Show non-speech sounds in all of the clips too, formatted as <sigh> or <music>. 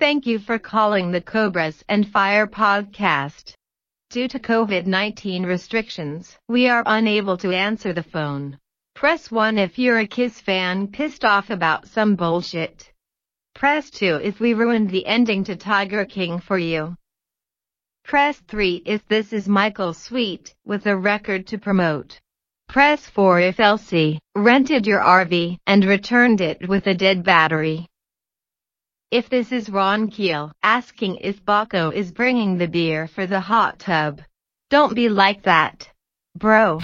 Thank you for calling the Cobras and Fire podcast. Due to COVID-19 restrictions, we are unable to answer the phone. Press 1 if you're a Kiss fan pissed off about some bullshit. Press 2 if we ruined the ending to Tiger King for you. Press 3 if this is Michael Sweet with a record to promote. Press 4 if Elsie rented your RV and returned it with a dead battery. If this is Ron Keel asking if Baco is bringing the beer for the hot tub. Don't be like that. Bro.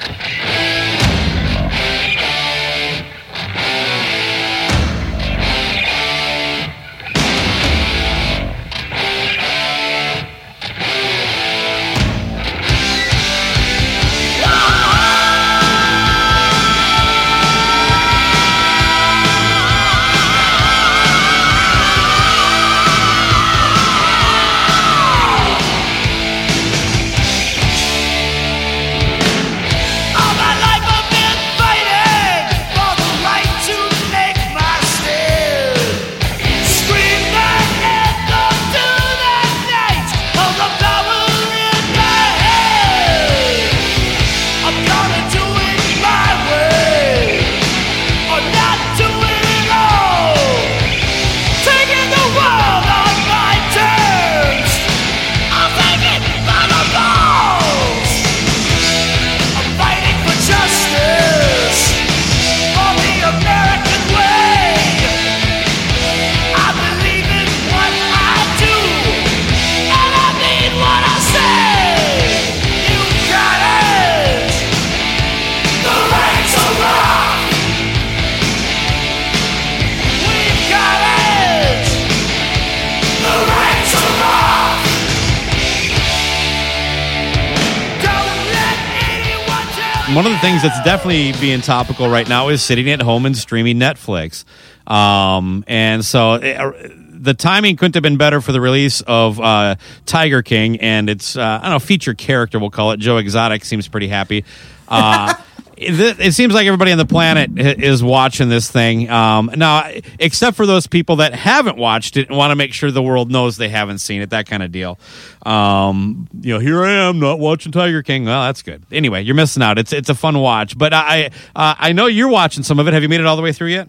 One of the things that's definitely being topical right now is sitting at home and streaming Netflix. Um, and so uh, the timing couldn't have been better for the release of uh, Tiger King and its, uh, I don't know, feature character, we'll call it. Joe Exotic seems pretty happy. <laughs> Uh, it, seems like everybody on the planet is watching this thing. Um, now, except for those people that haven't watched it and want to make sure the world knows they haven't seen it, that kind of deal. Um, you know, here I am not watching Tiger King. Well, that's good. Anyway, you're missing out. It's it's a fun watch, but I uh, I know you're watching some of it. Have you made it all the way through yet?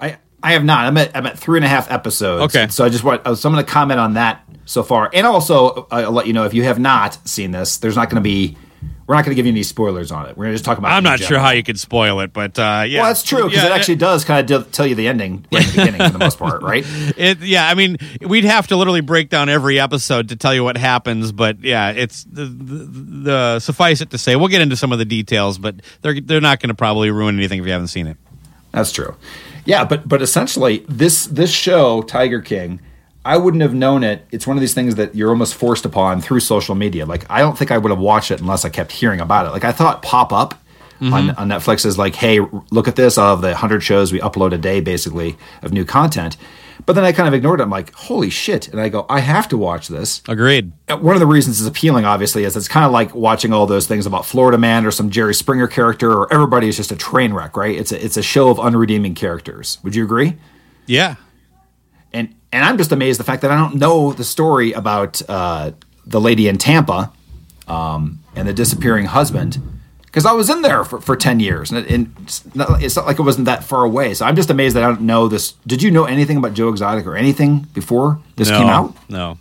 I I have not. I'm at I'm at three and a half episodes. Okay. So I just want so I'm going to comment on that so far, and also uh, I'll let you know if you have not seen this, there's not going to be we're not going to give you any spoilers on it. We're going to just talk about. I'm not sure how you could spoil it, but uh, yeah, Well, that's true because Yeah, it actually does kind of tell you the ending right in the beginning for the most part, right? <laughs> It, yeah, I mean, we'd have to literally break down every episode to tell you what happens, but yeah, it's the, the, the suffice it to say, we'll get into some of the details, but they're they're not going to probably ruin anything if you haven't seen it. That's true. Yeah, but but essentially this this show Tiger King, I wouldn't have known it. It's one of these things that you're almost forced upon through social media. Like I don't think I would have watched it unless I kept hearing about it. Like I thought pop up on, on Netflix is like, hey, look at this of the hundred shows we upload a day, basically of new content. But then I kind of ignored it. I'm like, holy shit! And I go, I have to watch this. Agreed. Uh, One of the reasons it's appealing, obviously, is it's kind of like watching all those things about Florida Man or some Jerry Springer character, or everybody is just a train wreck, right? It's a it's a show of unredeeming characters. Would you agree? Yeah. And I'm just amazed the fact that I don't know the story about uh, the lady in Tampa um, and the disappearing husband because I was in there for, for 10 years and, it, and it's, not, it's not like it wasn't that far away. So I'm just amazed that I don't know this. Did you know anything about Joe Exotic or anything before this no, came out? No.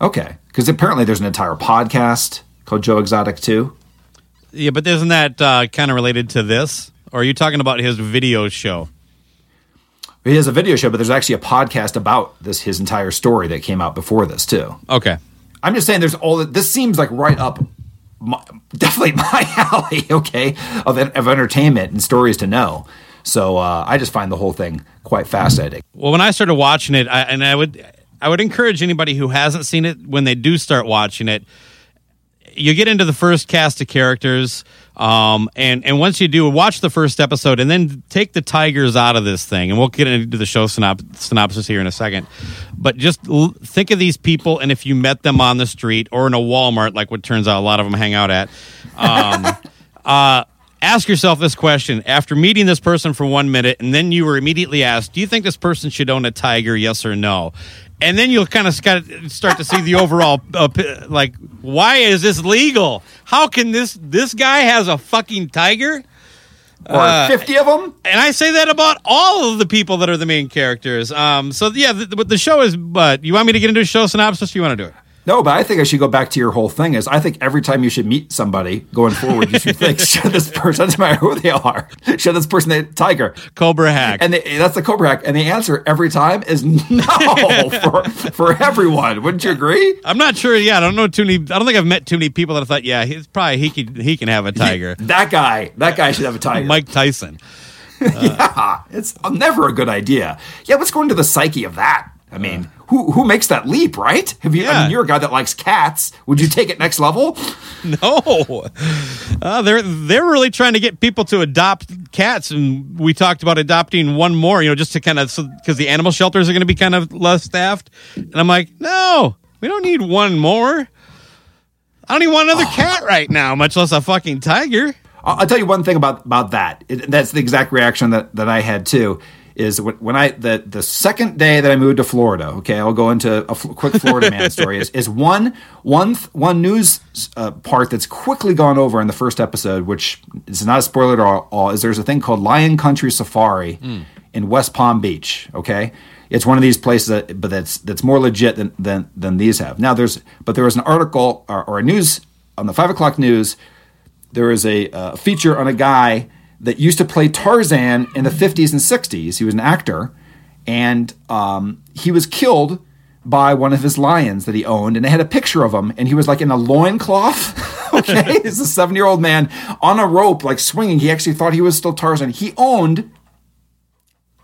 Okay. Because apparently there's an entire podcast called Joe Exotic too. Yeah, but isn't that uh, kind of related to this? Or are you talking about his video show? He has a video show, but there's actually a podcast about this his entire story that came out before this too. Okay. I'm just saying there's all this seems like right up my, <laughs> definitely my <laughs> alley, okay, of, of entertainment and stories to know. So uh, I just find the whole thing quite fascinating. Well, when I started watching it, I, and I would, I would encourage anybody who hasn't seen it when they do start watching it. You get into the first cast of characters, um, and and once you do, watch the first episode, and then take the tigers out of this thing, and we'll get into the show synop- synopsis here in a second. But just l- think of these people, and if you met them on the street or in a Walmart, like what turns out a lot of them hang out at, um, <laughs> uh, ask yourself this question. After meeting this person for one minute and then you were immediately asked do you think this person should own a tiger? Yes or no and then you'll kind of start to see the overall <laughs> uh, like why is this legal how can this this guy has a fucking tiger Or Uh, 50 of them? and I say that about all of the people that are the main characters. Um, so yeah, the, the, the show is. But you want me to get into a show synopsis? Or you want to do it? No, but I think I should go back to your whole thing. Is I think every time you should meet somebody going forward, you should think, <laughs> should this person, doesn't matter who they are, should this person a tiger? Cobra Hack. And they, that's the Cobra Hack. And the answer every time is <laughs> no for, for everyone. Wouldn't you agree? I'm not sure. Yeah, I don't know too many. I don't think I've met too many people that I thought, yeah, he's probably he can he can have a tiger. That guy, that guy should have a <laughs> tiger. Mike Tyson. Uh, yeah, it's never a good idea. Yeah, let's go into the psyche of that. I mean, who who makes that leap, right? Have you? I mean, you're a guy that likes cats. Would you take it next level? No, uh, they're they're really trying to get people to adopt cats, and we talked about adopting one more. You know, just to kind of because the animal shelters are going to be kind of less staffed, and I'm like, no, we don't need one more. I don't even want another cat right now, much less a fucking tiger. I'll, I'll tell you one thing about about that. It, that's the exact reaction that, that I had too. Is when, when I the the second day that I moved to Florida. Okay, I'll go into a f- quick Florida man <laughs> story. Is is one one th- one news uh, part that's quickly gone over in the first episode, which is not a spoiler at all, all. Is there's a thing called Lion Country Safari in West Palm Beach. Okay. It's one of these places, that, but that's that's more legit than, than than these have. Now there's, but there was an article or, or a news on the five o'clock news there was a uh, feature on a guy that used to play Tarzan in the 50s and 60s. He was an actor, and um, he was killed by one of his lions that he owned, and they had a picture of him, and he was like in a loincloth. <laughs> okay, <laughs> he's a seven year old man on a rope, like swinging. He actually thought he was still Tarzan. He owned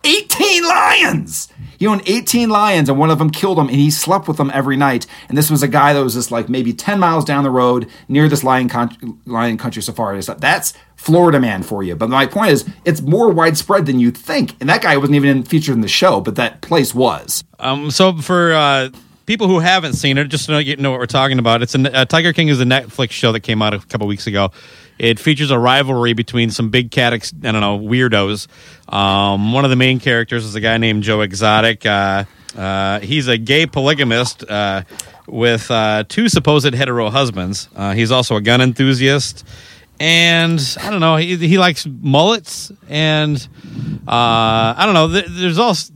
18 lions. He owned 18 lions, and one of them killed him, and he slept with them every night. And this was a guy that was just like maybe 10 miles down the road near this lion, con- lion country safari. That's Florida man for you. But my point is, it's more widespread than you think. And that guy wasn't even in, featured in the show, but that place was. Um, so for uh, people who haven't seen it, just so you know what we're talking about, it's a uh, Tiger King is a Netflix show that came out a couple weeks ago. It features a rivalry between some big cat, ex- I don't know, weirdos. Um, one of the main characters is a guy named Joe Exotic. Uh, uh, he's a gay polygamist uh, with uh, two supposed hetero husbands. Uh, he's also a gun enthusiast. And I don't know, he, he likes mullets. And uh, I don't know, there's also.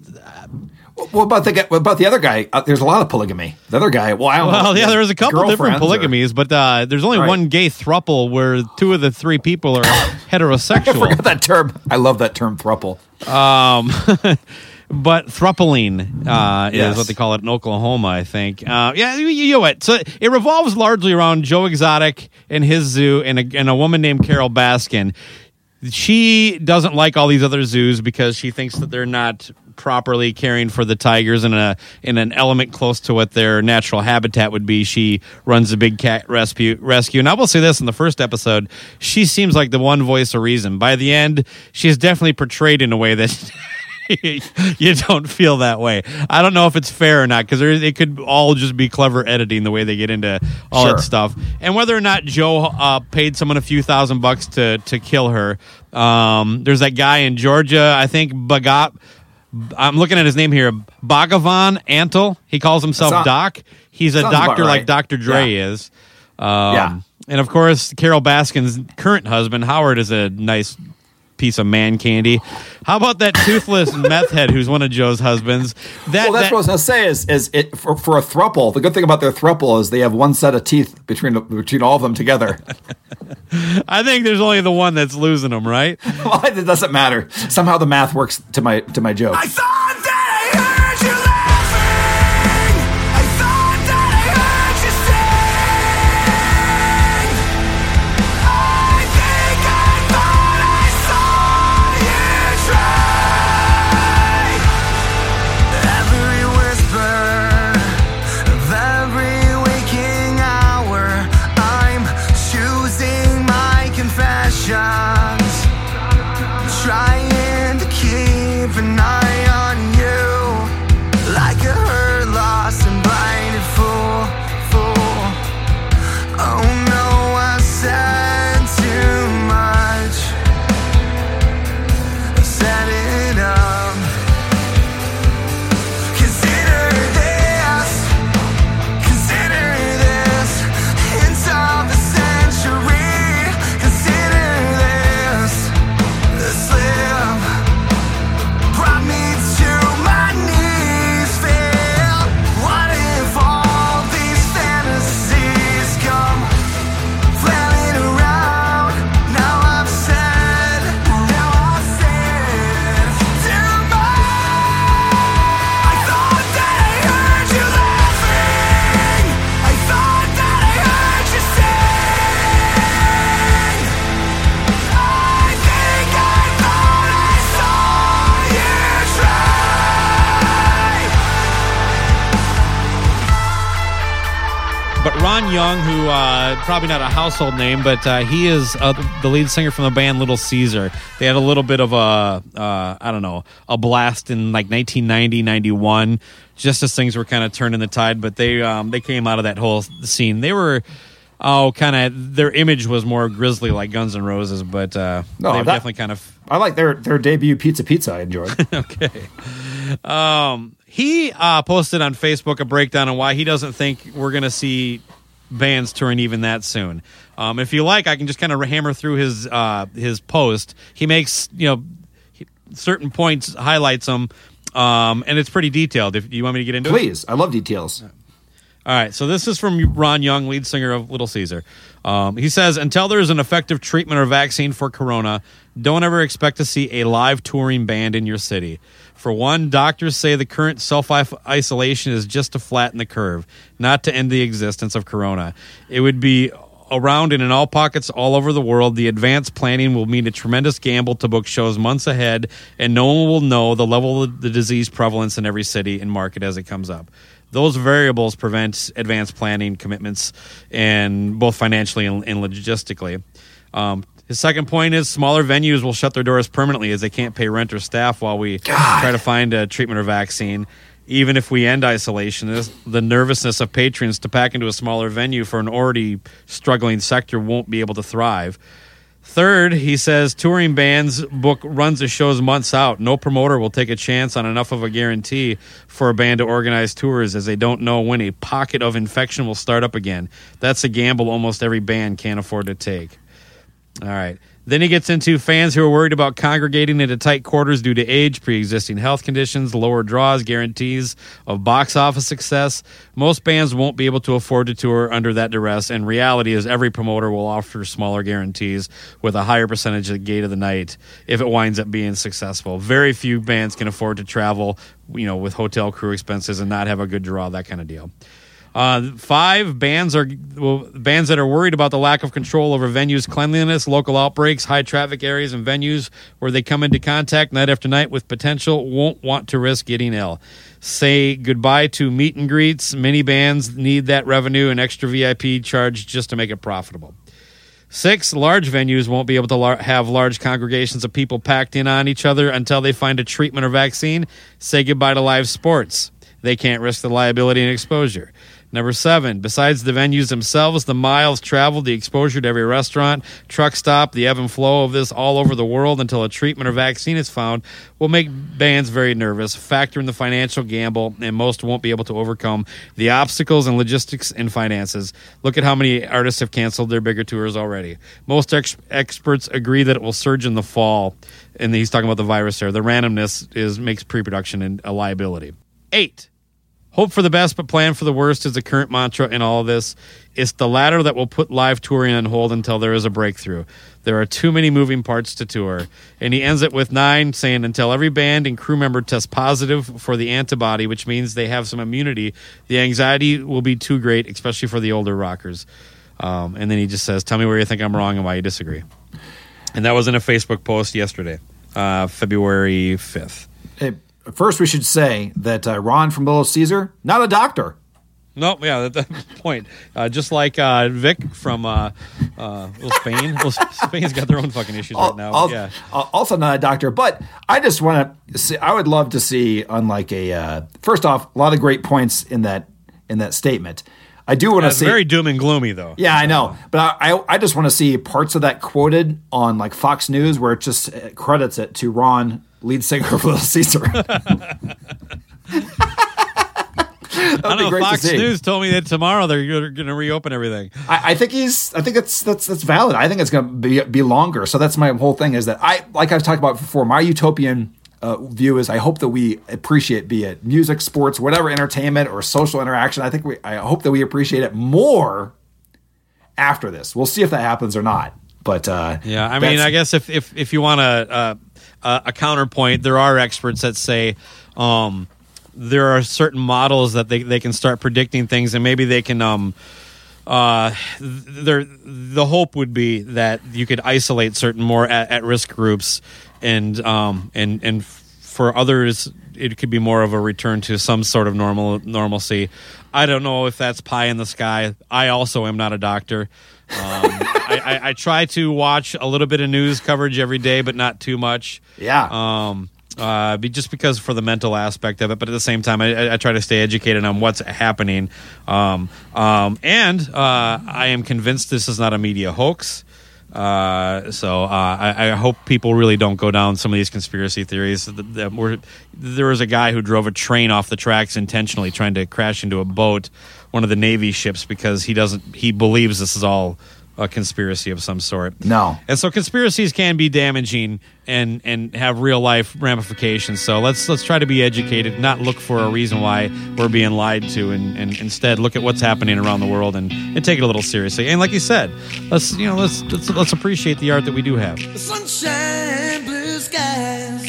What about the guy, what about the other guy? Uh, there's a lot of polygamy. The other guy, well, I don't know. Yeah, there's a couple different Girlfriends or- polygamies, but uh, there's only Right. one gay thruple where two of the three people are <coughs> I heterosexual. forgot that term. I love that term, thruple. <laughs> but thruppling uh, is what they call it in Oklahoma, I think. Uh, yeah, you, you know what? So it revolves largely around Joe Exotic and his zoo and a, and a woman named Carole Baskin. She doesn't like all these other zoos because she thinks that they're not properly caring for the tigers in a in an element close to what their natural habitat would be. She runs a big cat rescue rescue. And I will say this in the first episode, she seems like the one voice of reason. By the end, she's definitely portrayed in a way that <laughs> <laughs> you don't feel that way. I don't know if it's fair or not because it could all just be clever editing the way they get into all Sure. that stuff, and whether or not Joe uh, paid someone a few thousand bucks to to kill her. Um, there's that guy in Georgia, I think Bagat. I'm looking at his name here, Bhagavan Antle. He calls himself Sound- Doc. He's a doctor like. Dr. Dre Yeah. is. Um, Yeah. and of course, Carole Baskin's current husband Howard is a nice piece of man candy. How about that toothless <laughs> meth head who's one of Joe's husbands? That, Well, that's that- what I was gonna say. Is is it for, for a thruple? The good thing about their thruple is they have one set of teeth between between all of them together. <laughs> I think there's only the one that's losing them, right? <laughs> well, it doesn't matter. Somehow the math works to my to my joke. I thought that uh, probably not a household name, but uh, he is uh, the lead singer from the band Little Caesar. They had a little bit of a, uh, I don't know, a blast in like 1990, 91, just as things were kind of turning the tide. But they um, they came out of that whole scene. They were. Oh, kind of. Their image was more grisly, like Guns N' Roses, but uh, No, they that- definitely kind of I like their their debut Pizza Pizza. I enjoyed. <laughs> okay. Um, he uh, posted on Facebook a breakdown on why he doesn't think we're going to see bands touring even that soon. Um, if you like, I can just kind of hammer through his uh, his post. He makes you know certain points, highlights them, um, and it's pretty detailed. If you want me to get into it, Please, I love details. all right, so this is from Ron Young, lead singer of Little Caesar. Um, he says, Until there is an effective treatment or vaccine for corona, don't ever expect to see a live touring band in your city. For one, doctors say the current self isolation is just to flatten the curve, not to end the existence of corona. It would be around and in all pockets all over the world. The advanced planning will mean a tremendous gamble to book shows months ahead, and no one will know the level of the disease prevalence in every city and market as it comes up those variables prevent advanced planning commitments and both financially and, and logistically um, his second point is smaller venues will shut their doors permanently as they can't pay rent or staff while we try to find a treatment or vaccine even if we end isolation the nervousness of patrons to pack into a smaller venue for an already struggling sector won't be able to thrive Third, he says touring bands book runs of shows months out. No promoter will take a chance on enough of a guarantee for a band to organize tours as they don't know when a pocket of infection will start up again. That's a gamble almost every band can't afford to take. All right. Then he gets into fans who are worried about congregating into tight quarters due to age, pre existing health conditions, lower draws, guarantees of box office success. Most bands won't be able to afford to tour under that duress, and reality is every promoter will offer smaller guarantees with a higher percentage at the gate of the night if it winds up being successful. Very few bands can afford to travel, you know, with hotel crew expenses and not have a good draw, that kind of deal. Uh, five bands are well, bands that are worried about the lack of control over venues' cleanliness, local outbreaks, high traffic areas, and venues where they come into contact night after night with potential won't want to risk getting ill. Say goodbye to meet and greets. Many bands need that revenue and extra VIP charge just to make it profitable. Six, large venues won't be able to lar- have large congregations of people packed in on each other until they find a treatment or vaccine. Say goodbye to live sports. They can't risk the liability and exposure. Number seven, besides the venues themselves, the miles traveled, the exposure to every restaurant, truck stop, the ebb and flow of this all over the world until a treatment or vaccine is found will make bands very nervous, factor in the financial gamble, and most won't be able to overcome the obstacles and logistics and finances. Look at how many artists have canceled their bigger tours already. Most ex- experts agree that it will surge in the fall, and he's talking about the virus there. The randomness is makes pre-production a liability. Eight. Hope for the best, but plan for the worst is the current mantra in all this. It's the latter that will put live touring on hold until there is a breakthrough. There are too many moving parts to tour. And he ends it with nine, saying, Until every band and crew member tests positive for the antibody, which means they have some immunity, the anxiety will be too great, especially for the older rockers. Um, and then he just says, Tell me where you think I'm wrong and why you disagree. And that was in a Facebook post yesterday, uh, February 5th. Hey, first, we should say that uh, Ron from Little Caesar, not a doctor. No, yeah, that's the <laughs> point. Uh, just like uh, Vic from uh, uh, well, Spain. <laughs> Well, Spain's got their own fucking issues right now. Al- yeah. Also not a doctor, but I just want to see. I would love to see, unlike a uh, first off, a lot of great points in that in that statement. I do want to That's see. very doom and gloomy, though. yeah, I know, but I I, I just want to see parts of that quoted on like Fox News where it just uh, credits it to Ron, lead singer of Little Caesar. <laughs> <laughs> I don't know. Fox. News told me that tomorrow they're going to reopen everything. I, I think he's. I think that's that's that's valid. I think it's going to be be longer. So that's my whole thing. Is that I like I've talked about before. My utopian uh, view is I hope that we appreciate, be it music, sports, whatever entertainment or social interaction. I think we. I hope that we appreciate it more after this. We'll see if that happens or not. But uh, Yeah, I mean, I guess if if if you want to uh, a, a counterpoint, there are experts that say um, there are certain models that they they can start predicting things, and maybe they can. Um, uh, there, the hope would be that you could isolate certain more at, at risk groups, and um, and and for others, it could be more of a return to some sort of normal normalcy. I don't know if that's pie in the sky. I also am not a doctor. Um, I, I, I try to watch a little bit of news coverage every day, but not too much. Yeah. Um, uh, be, just because for the mental aspect of it, but at the same time, I, I- try to stay educated on what's happening. Um, um, and uh, I am convinced this is not a media hoax. Uh, so uh, I, I hope people really don't go down some of these conspiracy theories. That- that were- There was a guy who drove a train off the tracks intentionally, trying to crash into a boat, one of the Navy ships, because he doesn't. He believes this is all a conspiracy of some sort. No. And so conspiracies can be damaging and and have real life ramifications. So let's let's try to be educated, not look for a reason why we're being lied to, and, and instead look at what's happening around the world and, and take it a little seriously. And like you said, let's you know let's let's, let's appreciate the art that we do have. Sunshine, blue skies,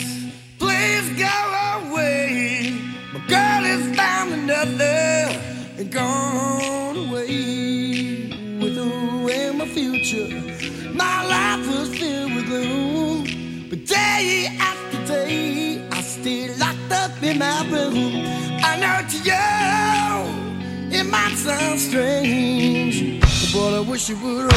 in my room. I know to you, it might sound strange, but I wish you would.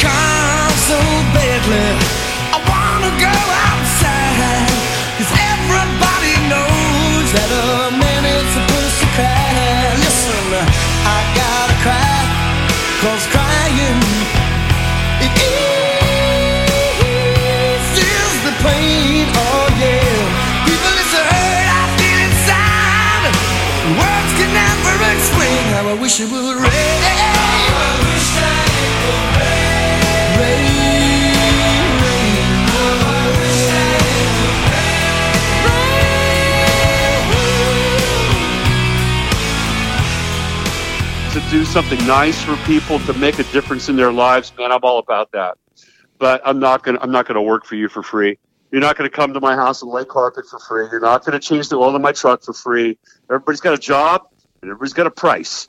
Come so badly. Wish it would rain. To do something nice for people to make a difference in their lives man i'm all about that. But i'm not to i'm not to work for you for free. You're not going to come to my house and lay carpet for free. You're not going to change the oil in my truck for free. Everybody's got a job and everybody's got a price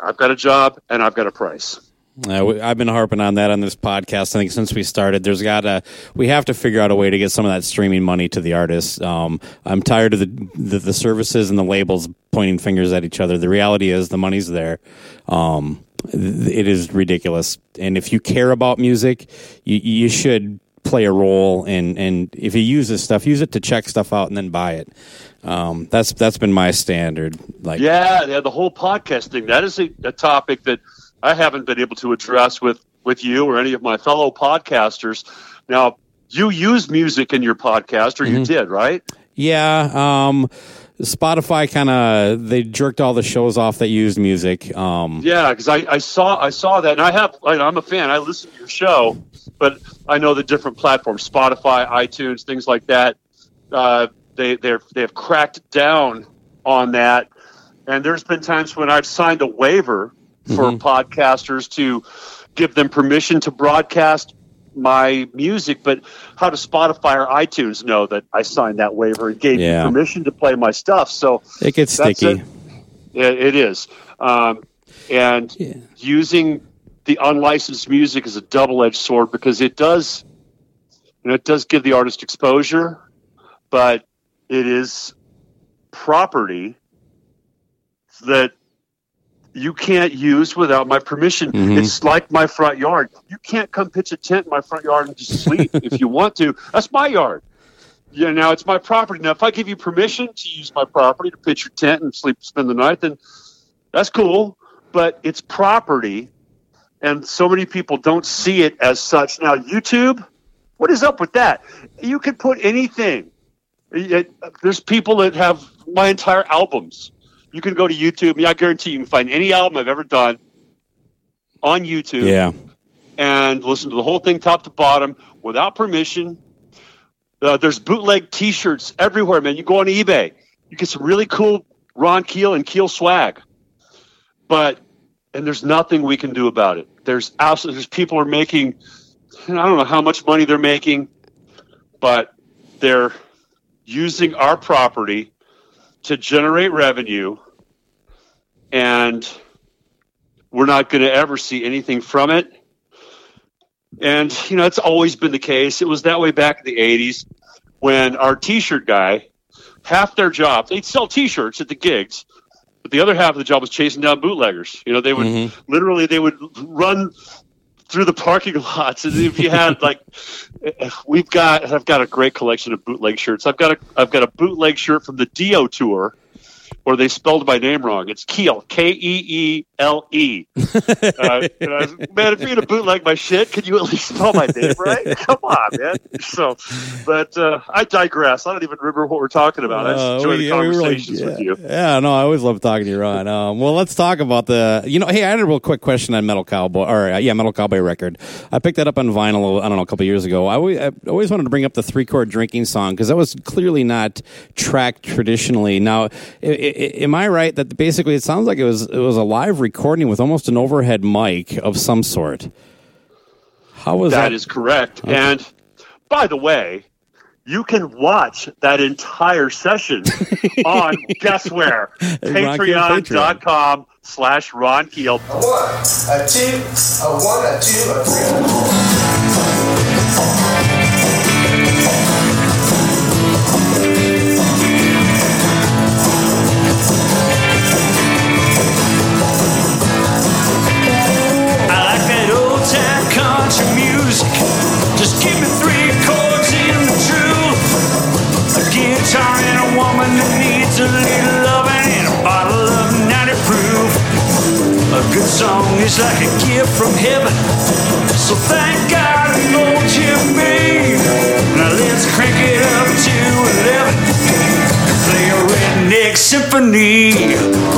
i've got a job and i've got a price Uh, I've been harping on that on this podcast. I think since we started, there's got to we have to figure out a way to get some of that streaming money to the artists. Um, I'm tired of the, the the services and the labels pointing fingers at each other. The reality is the money's there. Um, it is ridiculous. And if you care about music, you, you should play a role. And, and if you use this stuff, use it to check stuff out and then buy it. Um, that's that's been my standard. Like, Yeah, yeah, the whole podcast thing. That is a, a topic that I haven't been able to address with with you or any of my fellow podcasters. Now, you use music in your podcast, or you did, right? yeah. Um, Spotify kind of they jerked all the shows off that used music. Um, Yeah, because I, I saw I saw that, and I have I, I'm a fan. I listen to your show, but I know the different platforms, Spotify, iTunes, things like that. Uh, they they they have cracked down on that, and there's been times when I've signed a waiver for podcasters to give them permission to broadcast my music, but how does Spotify or iTunes know that I signed that waiver and gave Yeah. me permission to play my stuff? So it gets sticky. it. it, is. Um, and Yeah. using the unlicensed music is a double-edged sword because it does, you know, it does give the artist exposure, but it is property that you can't use without my permission. Mhm. It's like my front yard. You can't come pitch a tent in my front yard and just sleep if you want to. That's my yard. Yeah, now it's my property. Now, if I give you permission to use my property to pitch your tent and sleep, spend the night, then that's cool. But it's property, and so many people don't see it as such. Now, YouTube, what is up with that? You can put anything. It- there's people that have my entire albums. You can go to YouTube. I guarantee you can find any album I've ever done on YouTube Yeah. and listen to the whole thing top to bottom without permission. Uh, there's bootleg T-shirts everywhere, man. You go on eBay, you get some really cool Ron Keel and Keel swag, but and there's nothing we can do about it. There's absolutely there's people are making, I don't know how much money they're making, but they're using our property to generate revenue, and we're not going to ever see anything from it. And, you know, it's always been the case. It was that way back in the 80s when our t shirt guy, half their job, they'd sell t shirts at the gigs, but the other half of the job was chasing down bootleggers. You know, they would mm-hmm. literally, they would run through the parking <laughs> lots. And if you had like, eh, we've got, I've got a great collection of bootleg shirts. I've got a, I've got a bootleg shirt from the Dio tour where they spelled my name wrong. It's Keel, K E E L E. <laughs> Uh, and I was, Man, if you're gonna bootleg my shit, can you at least spell my name right? <laughs> Come on, man. So, but uh, I digress. I don't even remember what we're talking about. I just Uh, enjoy we- the we like- conversations yeah, with you. Yeah, no, I always love talking to you, Ron. Um, well, let's talk about the. You know, hey, I had a real quick question on Metal Cowboy, or uh, yeah, Metal Cowboy record. I picked that up on vinyl. I don't know, a couple years ago. I always, I always wanted to bring up the three chord drinking song because that was clearly not tracked traditionally. Now, I, I, am I right that basically it sounds like it was it was a live recording with almost an overhead mic of some sort? How was that? That is correct. And by the way, you can watch that entire session <laughs> on guess where? Ron Keel Patreon.com slash Ron Keel. One, a two, a one, a two, a three. Three chords. A guitar and a woman that needs a little loving and a bottle of 90 proof. A good song is like a gift from heaven. So thank God and old Jimmy. Now let's crank it up to 11 play a redneck symphony.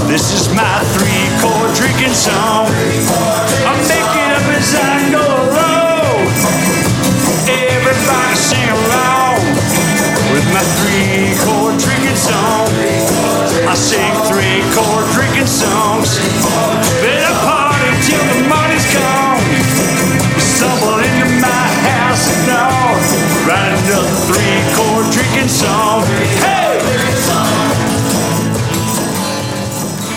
This is my three chord drinking song. I make it up as I go. Everybody sing along with my three chord drinking song. I sing three chord drinking songs. Party till the money's gone. Stumble into my house at dawn. Write another three chord drinking song. Hey!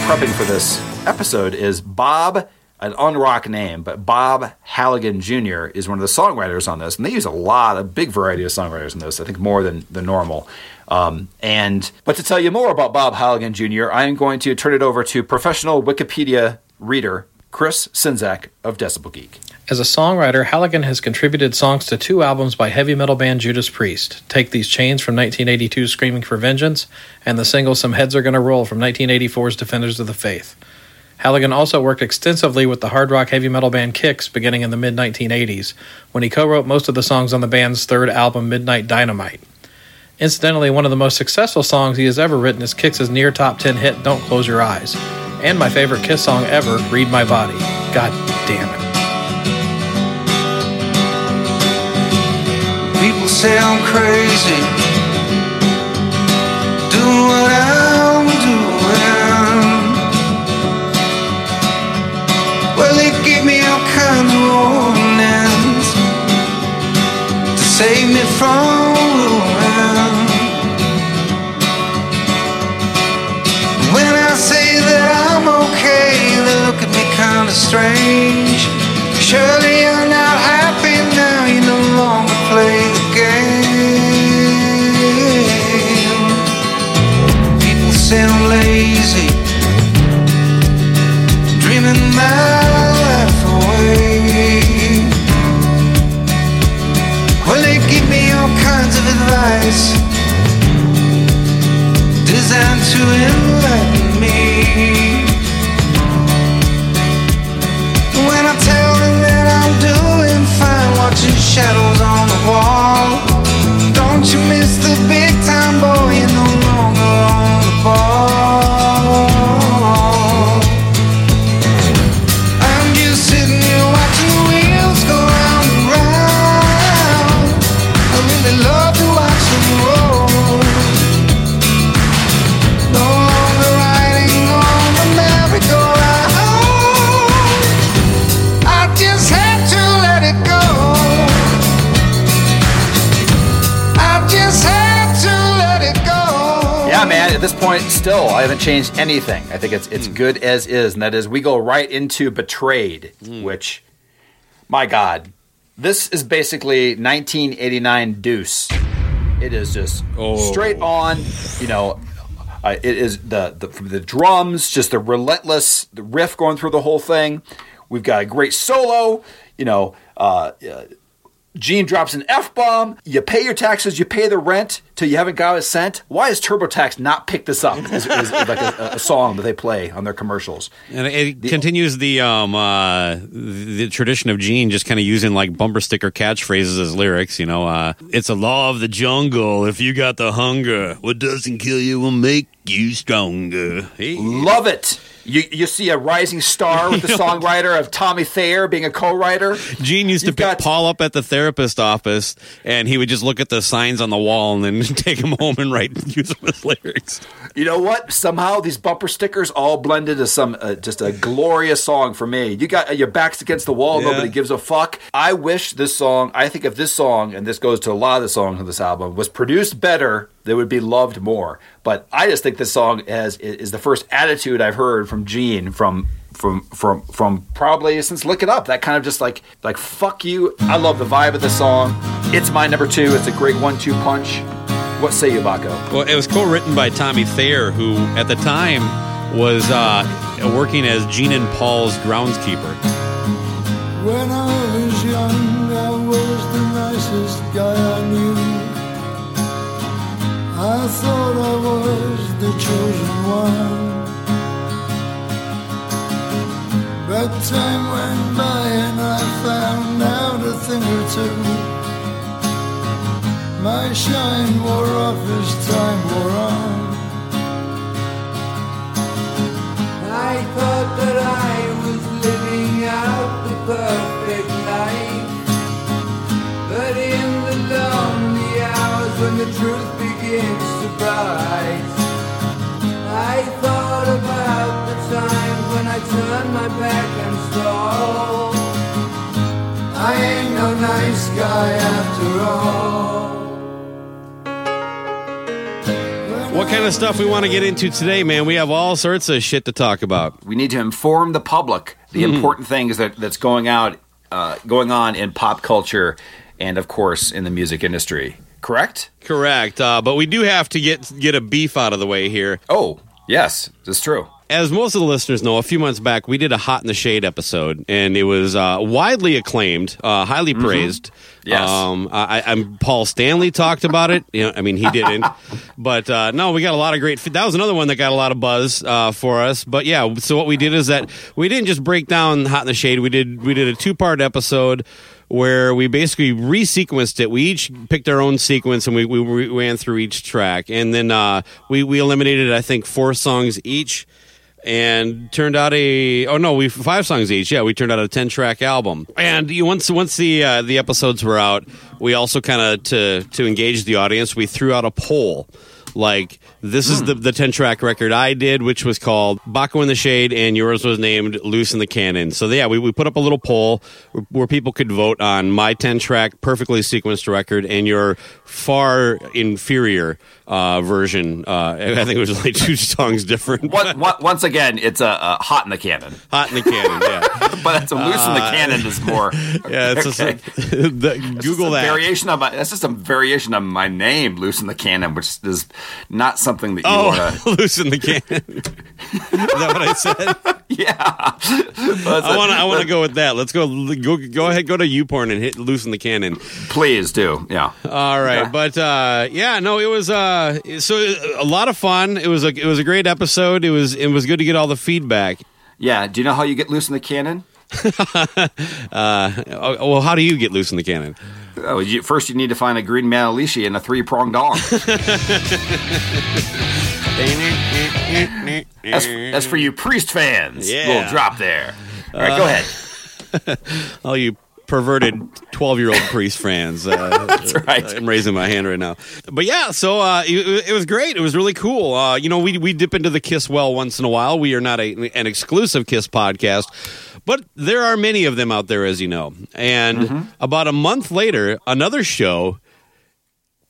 prepping for this episode is Bob, an unrock name, but Bob Halligan Jr. is one of the songwriters on this, and they use a lot, a big variety of songwriters in this. I think more than the normal. Um, and but to tell you more about Bob Halligan Jr., I am going to turn it over to professional Wikipedia reader Chris Czynszak of Decibel Geek. As a songwriter, Halligan has contributed songs to two albums by heavy metal band Judas Priest Take These Chains from 1982's Screaming for Vengeance, and the single Some Heads Are Gonna Roll from 1984's Defenders of the Faith. Halligan also worked extensively with the hard rock heavy metal band Kix beginning in the mid 1980s, when he co wrote most of the songs on the band's third album, Midnight Dynamite. Incidentally, one of the most successful songs he has ever written is Kix's near top 10 hit Don't Close Your Eyes, and my favorite Kiss song ever, Read My Body. God damn it. People say I'm crazy. Save me from ruin. When I say that I'm okay, they look at me kind of strange. Surely you're not happy now, you no longer play the game. Of advice designed to enlighten me. When I tell them that I'm doing fine, watching shadows still, I haven't changed anything. I think it's it's good as is, and that is we go right into Betrayed, which, my God, this is basically 1989 Deuce. It is just straight on. You know, uh, it is the, the the drums, just the relentless the riff going through the whole thing. We've got a great solo. You know, uh, uh, Gene drops an F bomb. You pay your taxes, you pay the rent till you haven't got a cent. Why has TurboTax not picked this up like a, a song that they play on their commercials? And it continues the um uh the tradition of Gene just kind of using like bumper sticker catchphrases as lyrics. You know, uh, it's a law of the jungle. If you got the hunger, what doesn't kill you will make you stronger. Hey. Love it. You, you see a rising star with the <laughs> songwriter of Tommy Thayer being a co-writer. Gene used to You've pick got- Paul up at the therapist office, and he would just look at the signs on the wall and then <laughs> take him home and write <laughs> use them as lyrics. You know what? Somehow these bumper stickers all blended to some uh, just a glorious song for me. You got uh, your backs against the wall. Yeah. Nobody gives a fuck. I wish this song. I think if this song, and this goes to a lot of the songs on this album, was produced better, they would be loved more. But I just think this song has is the first attitude I've heard from Gene from. From from from probably since look it up that kind of just like like fuck you I love the vibe of the song it's my number two it's a great one two punch what say you Baco Well, it was co-written by Tommy Thayer, who at the time was uh, working as Gene and Paul's groundskeeper. Thought I was the chosen one. But time went by and I found out a thing or two. My shine wore off as time wore on. I thought that I was living out the perfect life. But in the lonely hours when the truth begins to bite, I thought about the times when I turned my back and stalled. I ain't no nice guy after all. What kind of stuff we want to get into today, man? We have all sorts of shit to talk about. we need to inform the public the important things that that's going out uh, going on in pop culture and of course in the music industry correct Correct, uh, but we do have to get get a beef out of the way here. oh yes that's true as most of the listeners know, a few months back we did a Hot in the Shade episode, and it was uh, widely acclaimed, uh, highly praised. Yes. Um, I, I'm Paul Stanley talked about it. You know, I mean, he <laughs> didn't, but uh, no, we got a lot of great. That was another one that got a lot of buzz uh, for us. But yeah, so what we did is that we didn't just break down Hot in the Shade. We did we did a two part episode where we basically resequenced it. We each picked our own sequence and we, we, ran through each track. And then uh, we, we eliminated, I think, four songs each and turned out a oh no we five songs each yeah we turned out a 10 track album and you, once once the uh, the episodes were out we also kind of to to engage the audience we threw out a poll like this is hmm. the the 10 track record I did which was called Baco in the Shade and yours was named Loose in the Cannon. So yeah we, we put up a little poll where, where people could vote on my 10 track perfectly sequenced record and your far inferior uh, version uh, I think it was like two <laughs> songs different One, one, once again, it's a, a hot in the cannon, hot in the cannon yeah <laughs> but it's a loose in the cannon is more. <laughs> yeah it's okay. just the, It's Google just a that variation of my. That's just a variation of my name, loose in the cannon, which is not something that you oh want to. loosen the cannon is that what I said Yeah, I want to. I want to go with that. Let's go. Go. Go ahead. Go to YouPorn and hit loosen the cannon. Please do. Yeah. All right, Okay. but uh, yeah, no, it was uh, so a lot of fun. It was a it was a great episode. It was it was good to get all the feedback. Yeah. Do you know how you get loose in the cannon? <laughs> Uh, oh, well, how do you get loose in the cannon? Oh, you, first, you need to find a green manalishi and a three pronged dong. That's, <laughs> that's for you priest fans. Yeah. Little drop there. All right, go ahead. <laughs> All you perverted twelve year old priest fans. Uh, <laughs> That's right. I'm raising my hand right now. But yeah, so uh, it, it was great. It was really cool. Uh, you know, we we dip into the Kiss well once in a while. We are not a, an exclusive Kiss podcast, but there are many of them out there, as you know. And Mm-hmm. about a month later, another show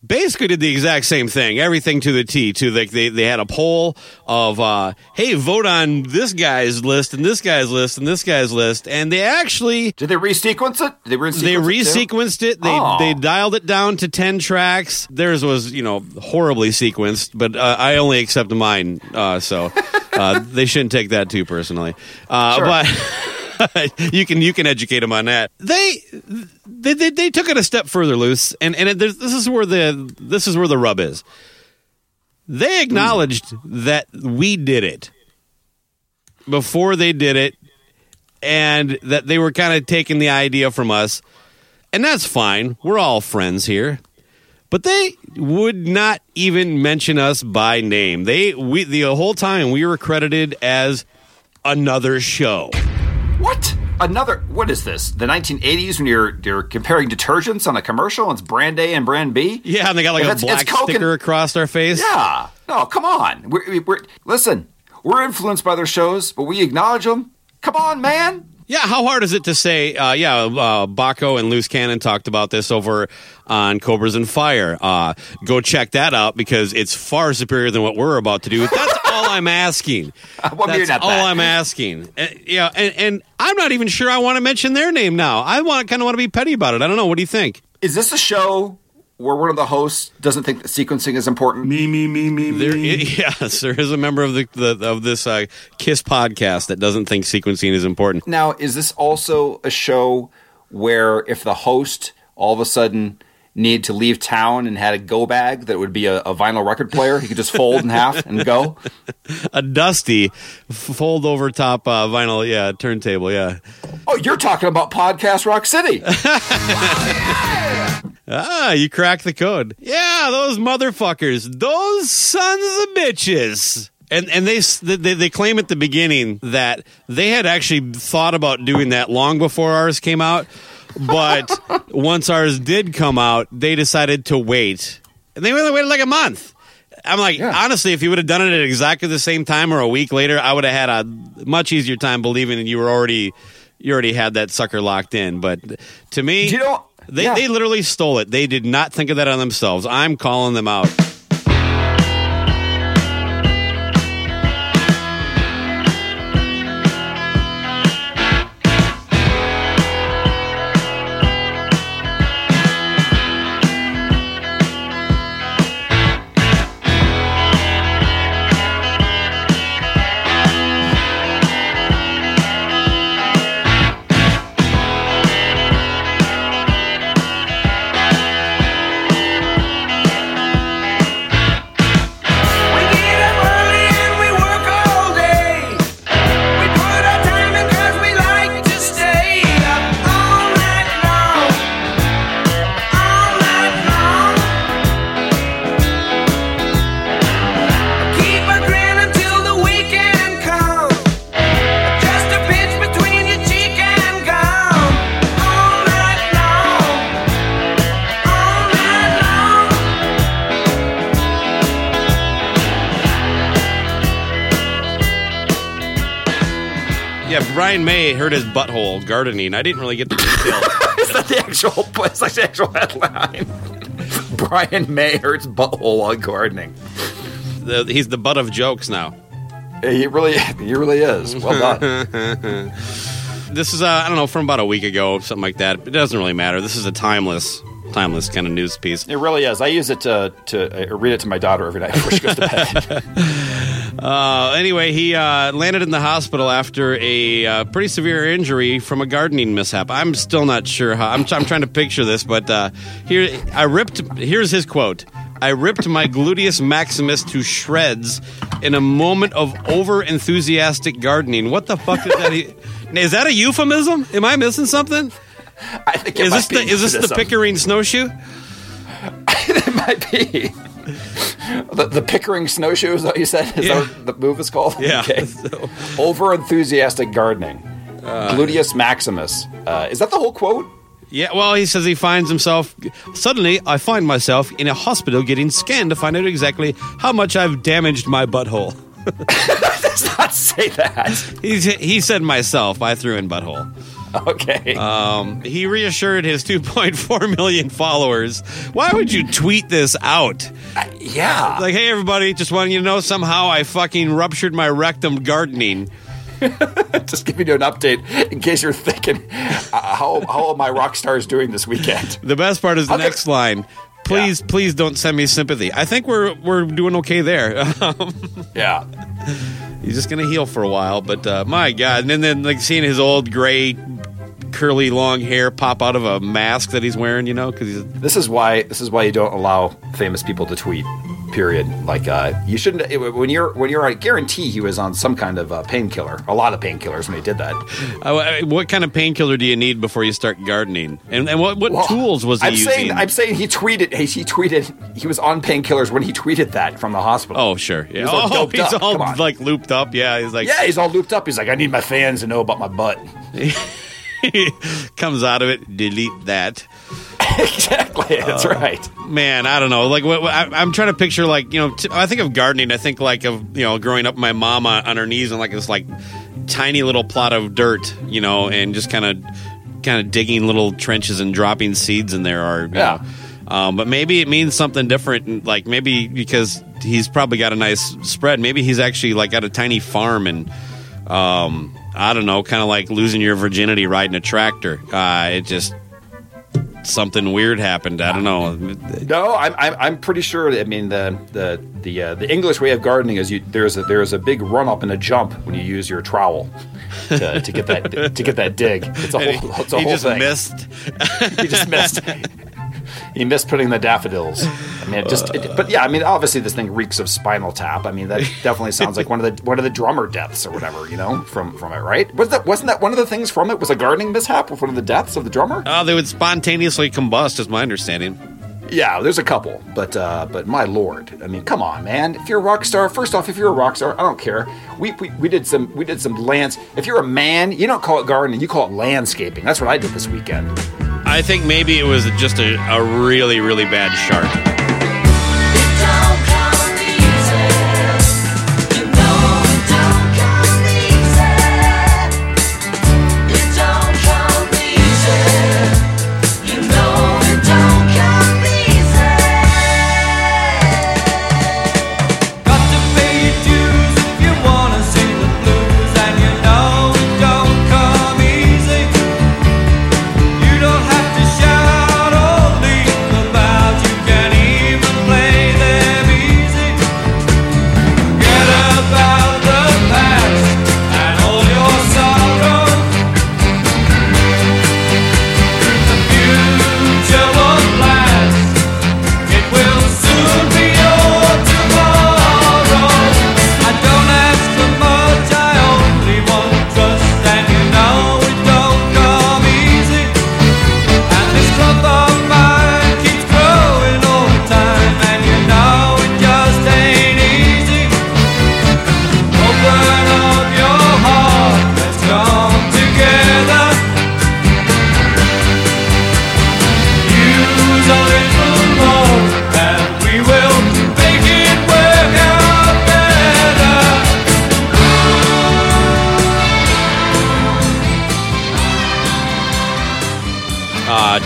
basically did the exact same thing everything to the t to the, they, they had a poll of uh, hey vote on this guy's list and this guy's list and this guy's list and they actually Did they resequence it? Did they resequence they resequenced it. They Oh. they dialed it down to ten tracks. Theirs was you know horribly sequenced, but uh, I only accept mine, uh, so uh, <laughs> they shouldn't take that too personally. Uh, Sure. But <laughs> <laughs> you can you can educate them on that. They they, they, they took it a step further, loose, and and it, this is where the this is where the rub is. They acknowledged that we did it before they did it, and that they were kind of taking the idea from us and that's fine. We're all friends here. But they would not even mention us by name. They we the whole time we were credited as another show. What? Another? What is this? The 1980s when you're you're comparing detergents on a commercial? And it's brand A and brand B. Yeah, and they got like If a black Coke and- sticker across our face. Yeah. No, come on. We're, we're listen. We're influenced by their shows, but we acknowledge them. Come on, man. Yeah, how hard is it to say? Uh, yeah, uh, Baco and Loose Cannon talked about this over on Cobras and Fire. Uh, go check that out because it's far superior than what we're about to do. That's <laughs> all I'm asking. Well, maybe That's not all that. I'm asking. Uh, yeah, and, and I'm not even sure I want to mention their name now. I want kind of want to be petty about it. I don't know. What do you think? Is this a show where one of the hosts doesn't think that sequencing is important? Me, me, me, me, There, <laughs> yes, there is a member of the, the of this uh, Kiss podcast that doesn't think sequencing is important. Now, is this also a show where if the host all of a sudden needed to leave town and had a go bag that would be a, a vinyl record player, he could just fold in <laughs> half and go? A dusty fold over top uh, vinyl, yeah, turntable, yeah. Oh, you're talking about Podcast Rock City. <laughs> Ah, you cracked the code. Yeah, those motherfuckers, those sons of bitches. And and they, they they claim at the beginning that they had actually thought about doing that long before ours came out, but <laughs> once ours did come out, they decided to wait, and they only waited like a month. I'm like, honestly, if you would have done it at exactly the same time or a week later, I would have had a much easier time believing that you were already you already had that sucker locked in. But to me, you know? they, Yeah. they literally stole it. They did not think of that on themselves. I'm calling them out. Yeah, Brian May hurt his butthole gardening. I didn't really get the details. <laughs> Is that the actual? It's like the actual headline. <laughs> Brian May hurts butthole while gardening. The- he's the butt of jokes now. He really, he really is. Well done. <laughs> This is, uh, I don't know, from about a week ago, something like that. It doesn't really matter. This is a timeless, timeless kind of news piece. It really is. I use it to to uh, read it to my daughter every night before she goes to bed. Uh, anyway, he uh, landed in the hospital after a uh, pretty severe injury from a gardening mishap. I'm still not sure how. I'm, I'm trying to picture this, but uh, here I ripped. Here's his quote. I ripped my gluteus maximus to shreds in a moment of over enthusiastic gardening. What the fuck is that? He- <laughs> Is that a euphemism? Am I missing something? I think it Is might this the is this the. Pickering snowshoe? <laughs> It might be. <laughs> The, the Pickering snowshoe is that what you said? Is Yeah. that what the move is called? Yeah. Okay. <laughs> Over enthusiastic gardening. Gluteus maximus. Uh, is that the whole quote? Yeah, well, he says he finds himself. Suddenly, I find myself in a hospital getting scanned to find out exactly how much I've damaged my butthole. <laughs> Does not say that. He said myself. I threw in butthole. <laughs> Okay. Um, he reassured his 2.4 million followers. Why would you tweet this out? yeah. Like, hey, everybody, just wanting you to know somehow I fucking ruptured my rectum gardening. <laughs> Just giving you an update in case you're thinking, uh, how how are my rock stars doing this weekend? The best part is the How next line. Please, please don't send me sympathy. I think we're we're doing okay there. <laughs> Yeah. He's just gonna heal for a while, but uh, my God! And then, then like seeing his old gray, curly, long hair pop out of a mask that he's wearing, you know, because he's This is why this is why you don't allow famous people to tweet. Period. Like uh, you shouldn't. It, when you're when you're. I guarantee he was on some kind of uh, painkiller. A lot of painkillers when he did that. Uh, what kind of painkiller do you need before you start gardening? And, and what, what Well, tools was he I'm using? saying I'm saying he tweeted. He, he tweeted. He was on painkillers when he tweeted that from the hospital. oh, sure. Yeah. He's all <laughs> oh, he's up. all like looped up. Yeah, he's like, yeah, he's all looped up. He's like, I need my fans to know about my butt. <laughs> comes out of it, delete that. <laughs> exactly. That's right. Man, I don't know. Like, what, what- I, I'm trying to picture, like, you know, t- I think of gardening. I think like of you know, growing up, my mom on, on her knees and like this like tiny little plot of dirt, you know, and just kind of kind of digging little trenches and dropping seeds in there. Or Yeah. know. Um, but maybe it means something different. Like maybe because he's probably got a nice spread. Maybe he's actually like got a tiny farm and um, I don't know, kind of like losing your virginity riding a tractor. Uh, it just something weird happened. I don't know. No, I'm, I'm, I'm pretty sure. I mean, the the the uh, the English way of gardening is you there's a there's a big run up and a jump when you use your trowel to, to get that to get that dig. It's a whole, he it's a he whole just thing. missed. he just missed. <laughs> he missed putting the daffodils. I mean, it just. It, but yeah, I mean, obviously this thing reeks of Spinal Tap. I mean, that <laughs> definitely sounds like one of the one of the drummer deaths or whatever. You know, from from it, right? Was that wasn't that one of the things from it? Was a gardening mishap with one of the deaths of the drummer? Oh, they would spontaneously combust, is my understanding. Yeah, there's a couple, but uh, but my lord, I mean, come on, man! If you're a rock star, first off, if you're a rock star, I don't care. We, we, we did some we did some lands. If you're a man, you don't call it gardening, you call it landscaping. That's what I did this weekend. I think maybe it was just a, a really, really bad shark.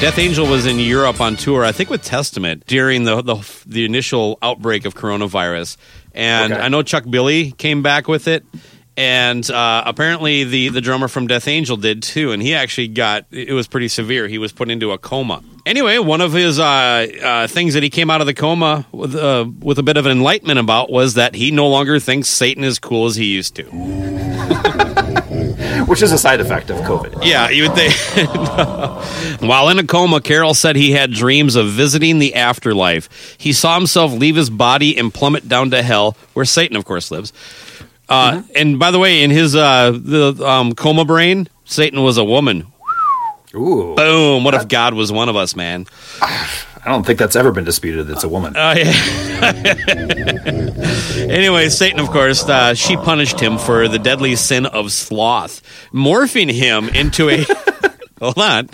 Death Angel was in Europe on tour, I think with Testament during the the, the initial outbreak of coronavirus, and Okay. I know Chuck Billy came back with it, and uh, apparently the the drummer from Death Angel did too, and he actually got it was pretty severe. He was put into a coma. Anyway, one of his uh, uh, things that he came out of the coma with uh, with a bit of an enlightenment about was that he no longer thinks Satan is cool as he used to. <laughs> Which is a side effect of COVID. Yeah, you would think. <laughs> While in a coma, Carroll said he had dreams of visiting the afterlife. He saw himself leave his body and plummet down to hell, where Satan, of course, lives. Uh, And by the way, in his uh, the um, coma brain, Satan was a woman. Ooh. Boom! What if God was one of us, man? <sighs> <sighs> I don't think that's ever been disputed. It's a woman. Oh yeah. <laughs> anyway, Satan, of course, uh, she punished him for the deadly sin of sloth, morphing him into a <laughs> hold on,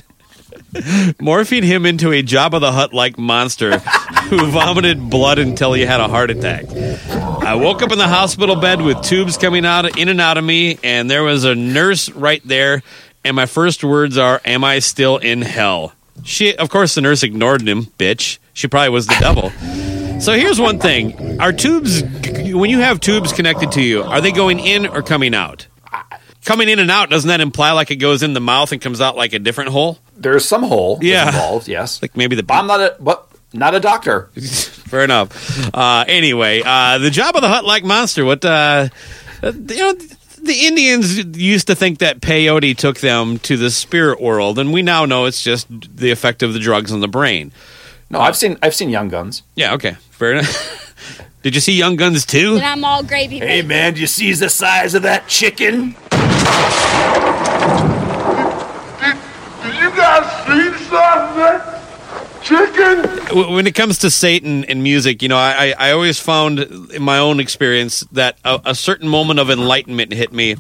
morphing him into a Jabba the Hutt like monster <laughs> who vomited blood until he had a heart attack. I woke up in the hospital bed with tubes coming out in and out of me, and there was a nurse right there. And my first words are, "Am I still in hell?" She, of course, the nurse ignored him. Bitch, she probably was the devil. So here's one thing: Are tubes when you have tubes connected to you? Are they going in or coming out? Coming in and out doesn't that imply like it goes in the mouth and comes out like a different hole? There's some hole Yeah. involved. Yes. Like maybe the I'm not a but not a doctor. <laughs> Fair enough. Uh, anyway, uh, the Jabba the Hutt like monster. What uh, uh, you know, the Indians used to think that peyote took them to the spirit world, and we now know it's just the effect of the drugs on the brain. No, I've seen I've seen Young Guns. Yeah. Okay. Fair enough. <laughs> Did you see Young Guns too? Then I'm all gravy. Hey man, do you see the size of that chicken? Did you guys see something? Chicken? When it comes to Satan and music, you know, I, I always found in my own experience that a, a certain moment of enlightenment hit me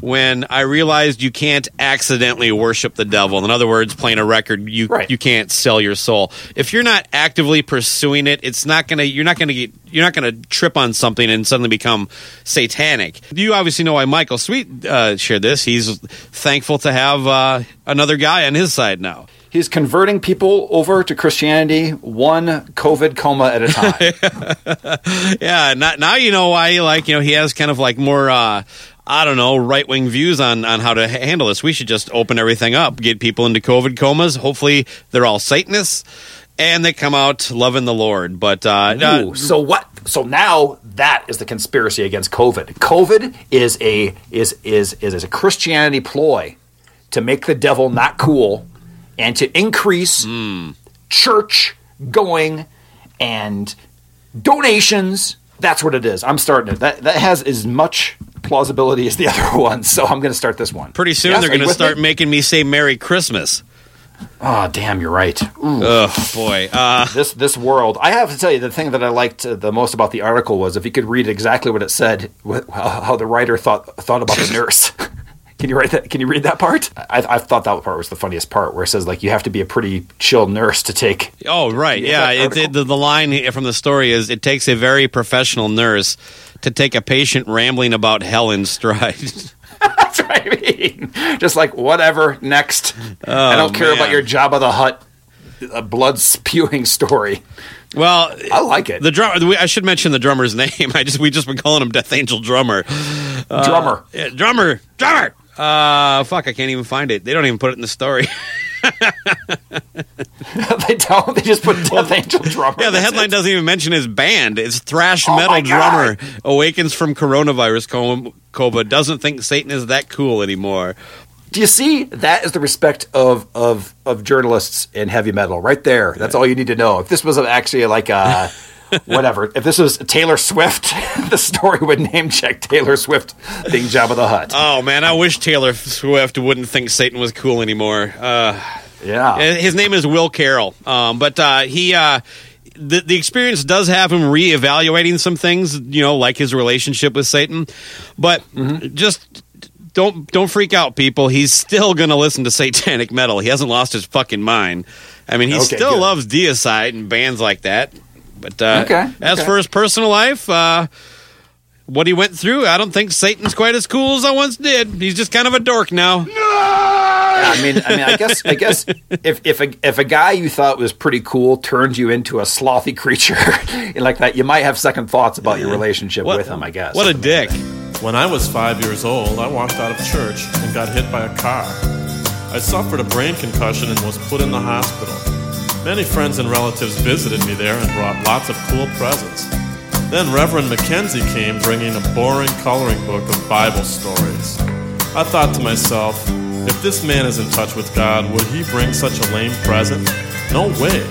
when I realized you can't accidentally worship the devil. In other words, playing a record, you you can't sell your soul. If you're not actively pursuing it, it's not gonna. You're not gonna get. You're not gonna trip on something and suddenly become satanic. You obviously know why Michael Sweet uh, shared this. He's thankful to have uh, another guy on his side now. He's converting people over to Christianity one COVID coma at a <laughs> time. yeah, not, now you know why. Like you know, he has kind of like more. Uh, I don't know, right wing views on, on how to handle this. We should just open everything up, get people into COVID comas. Hopefully, they're all Satanists and they come out loving the Lord. But uh, Ooh, so what? So now that is the conspiracy against COVID. COVID is a is is is, is a Christianity ploy to make the devil not cool and to increase Hmm. church going and donations. That's what it is. I'm starting it. That that has as much plausibility as the <laughs> other one. So I'm going to start this one. pretty soon Yes, they're going to start me? making me say Merry Christmas. Oh, damn! You're right. Ooh. Oh boy, uh, this this world. I have to tell you, the thing that I liked uh, the most about the article was if you could read exactly what it said, how the writer thought thought about the <laughs> nurse. Can you write that? Can you read that part? I, I thought that part was the funniest part, where it says like you have to be a pretty chill nurse to take. Oh, right. Yeah, Yeah. It, it, the, the line from the story is it takes a very professional nurse to take a patient rambling about hell in stride. <laughs> That's what I mean. Just like whatever. Next, I don't care Oh, man. about your Jabba the Hutt, a blood spewing story. Well, I like it. The drummer. I should mention the drummer's <laughs> name. I just we just been calling him Death Angel Drummer. Uh, Drummer. yeah, drummer. Drummer. Uh, fuck! I can't even find it. They don't even put it in the story. <laughs> <laughs> they don't. They just put Death <laughs> Angel drummer. yeah, the headline doesn't even mention his band. It's thrash Oh metal drummer awakens from coronavirus coma. coma, Doesn't think Satan is that cool anymore. Do you see? That is the respect of of of journalists in heavy metal, right there. That's all you need to know. If this was actually like a whatever, if this was Taylor Swift, <laughs> the story would name check Taylor Swift being Jabba the Hutt. Oh man, I wish Taylor Swift wouldn't think Satan was cool anymore. Uh, yeah, his name is Will Carroll, um, but uh, he. Uh, the, the experience does have him reevaluating some things, you know, like his relationship with Satan. But Mm-hmm. just don't don't freak out, people. He's still going to listen to satanic metal. He hasn't lost his fucking mind. I mean, he Okay, still good. loves Deicide and bands like that. But uh, Okay, as okay. for his personal life, uh, what he went through, I don't think Satan's quite as cool as I once did. He's just kind of a dork now. I mean, I mean, I guess, I guess, <laughs> if if a, if a guy you thought was pretty cool turned you into a slothy creature <laughs> like that, you might have second thoughts about your relationship What- with him. I guess. What a dick. When I was five years old, I walked out of church and got hit by a car. I suffered a brain concussion and was put in the hospital. Many friends and relatives visited me there and brought lots of cool presents. Then Reverend Mackenzie came bringing a boring coloring book of Bible stories. I thought to myself, if this man is in touch with God, would he bring such a lame present? No way.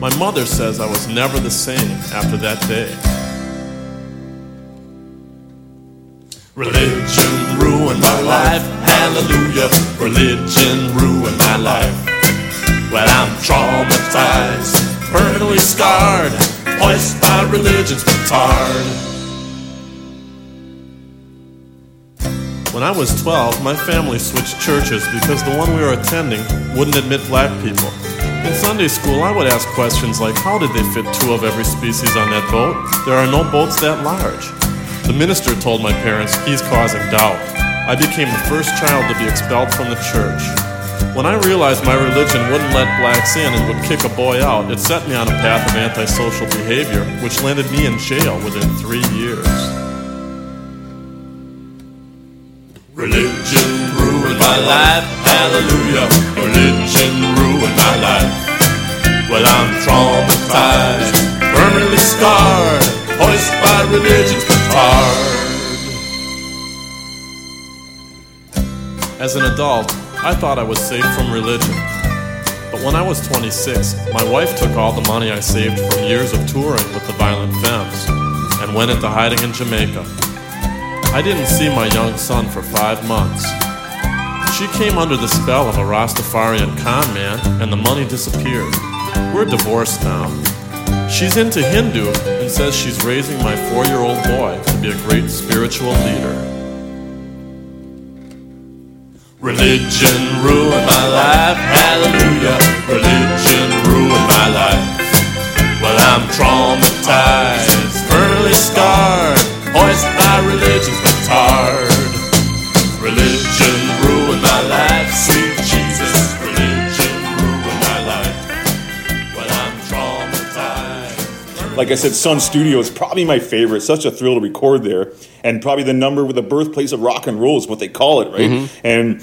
My mother says I was never the same after that day. Religion ruined my life, hallelujah. Religion ruined my life. Well, I'm traumatized, permanently scarred, hoist by religion's petard. When I was 12, my family switched churches because the one we were attending wouldn't admit black people. In Sunday school, I would ask questions like how did they fit two of every species on that boat? There are no boats that large. The minister told my parents he's causing doubt. I became the first child to be expelled from the church. When I realized my religion wouldn't let blacks in and would kick a boy out, it set me on a path of antisocial behavior, which landed me in jail within three years. Religion ruined my life, hallelujah. Religion ruined my life. Well, I'm traumatized, permanently scarred, hoist by religion's petard. As an adult, I thought I was safe from religion. But when I was 26, my wife took all the money I saved from years of touring with the Violent Femmes and went into hiding in Jamaica. I didn't see my young son for five months. She came under the spell of a Rastafarian con man, and the money disappeared. We're divorced now. She's into Hindu and says she's raising my four year old boy to be a great spiritual leader. Religion ruined my life, hallelujah. Religion ruined my life. Well, I'm traumatized, permanently scarred, hoist by religion's petard. Religion Like I said, Sun Studio is probably my favorite. Such a thrill to record there, and probably the number with the birthplace of rock and roll is what they call it, right? Mhm. And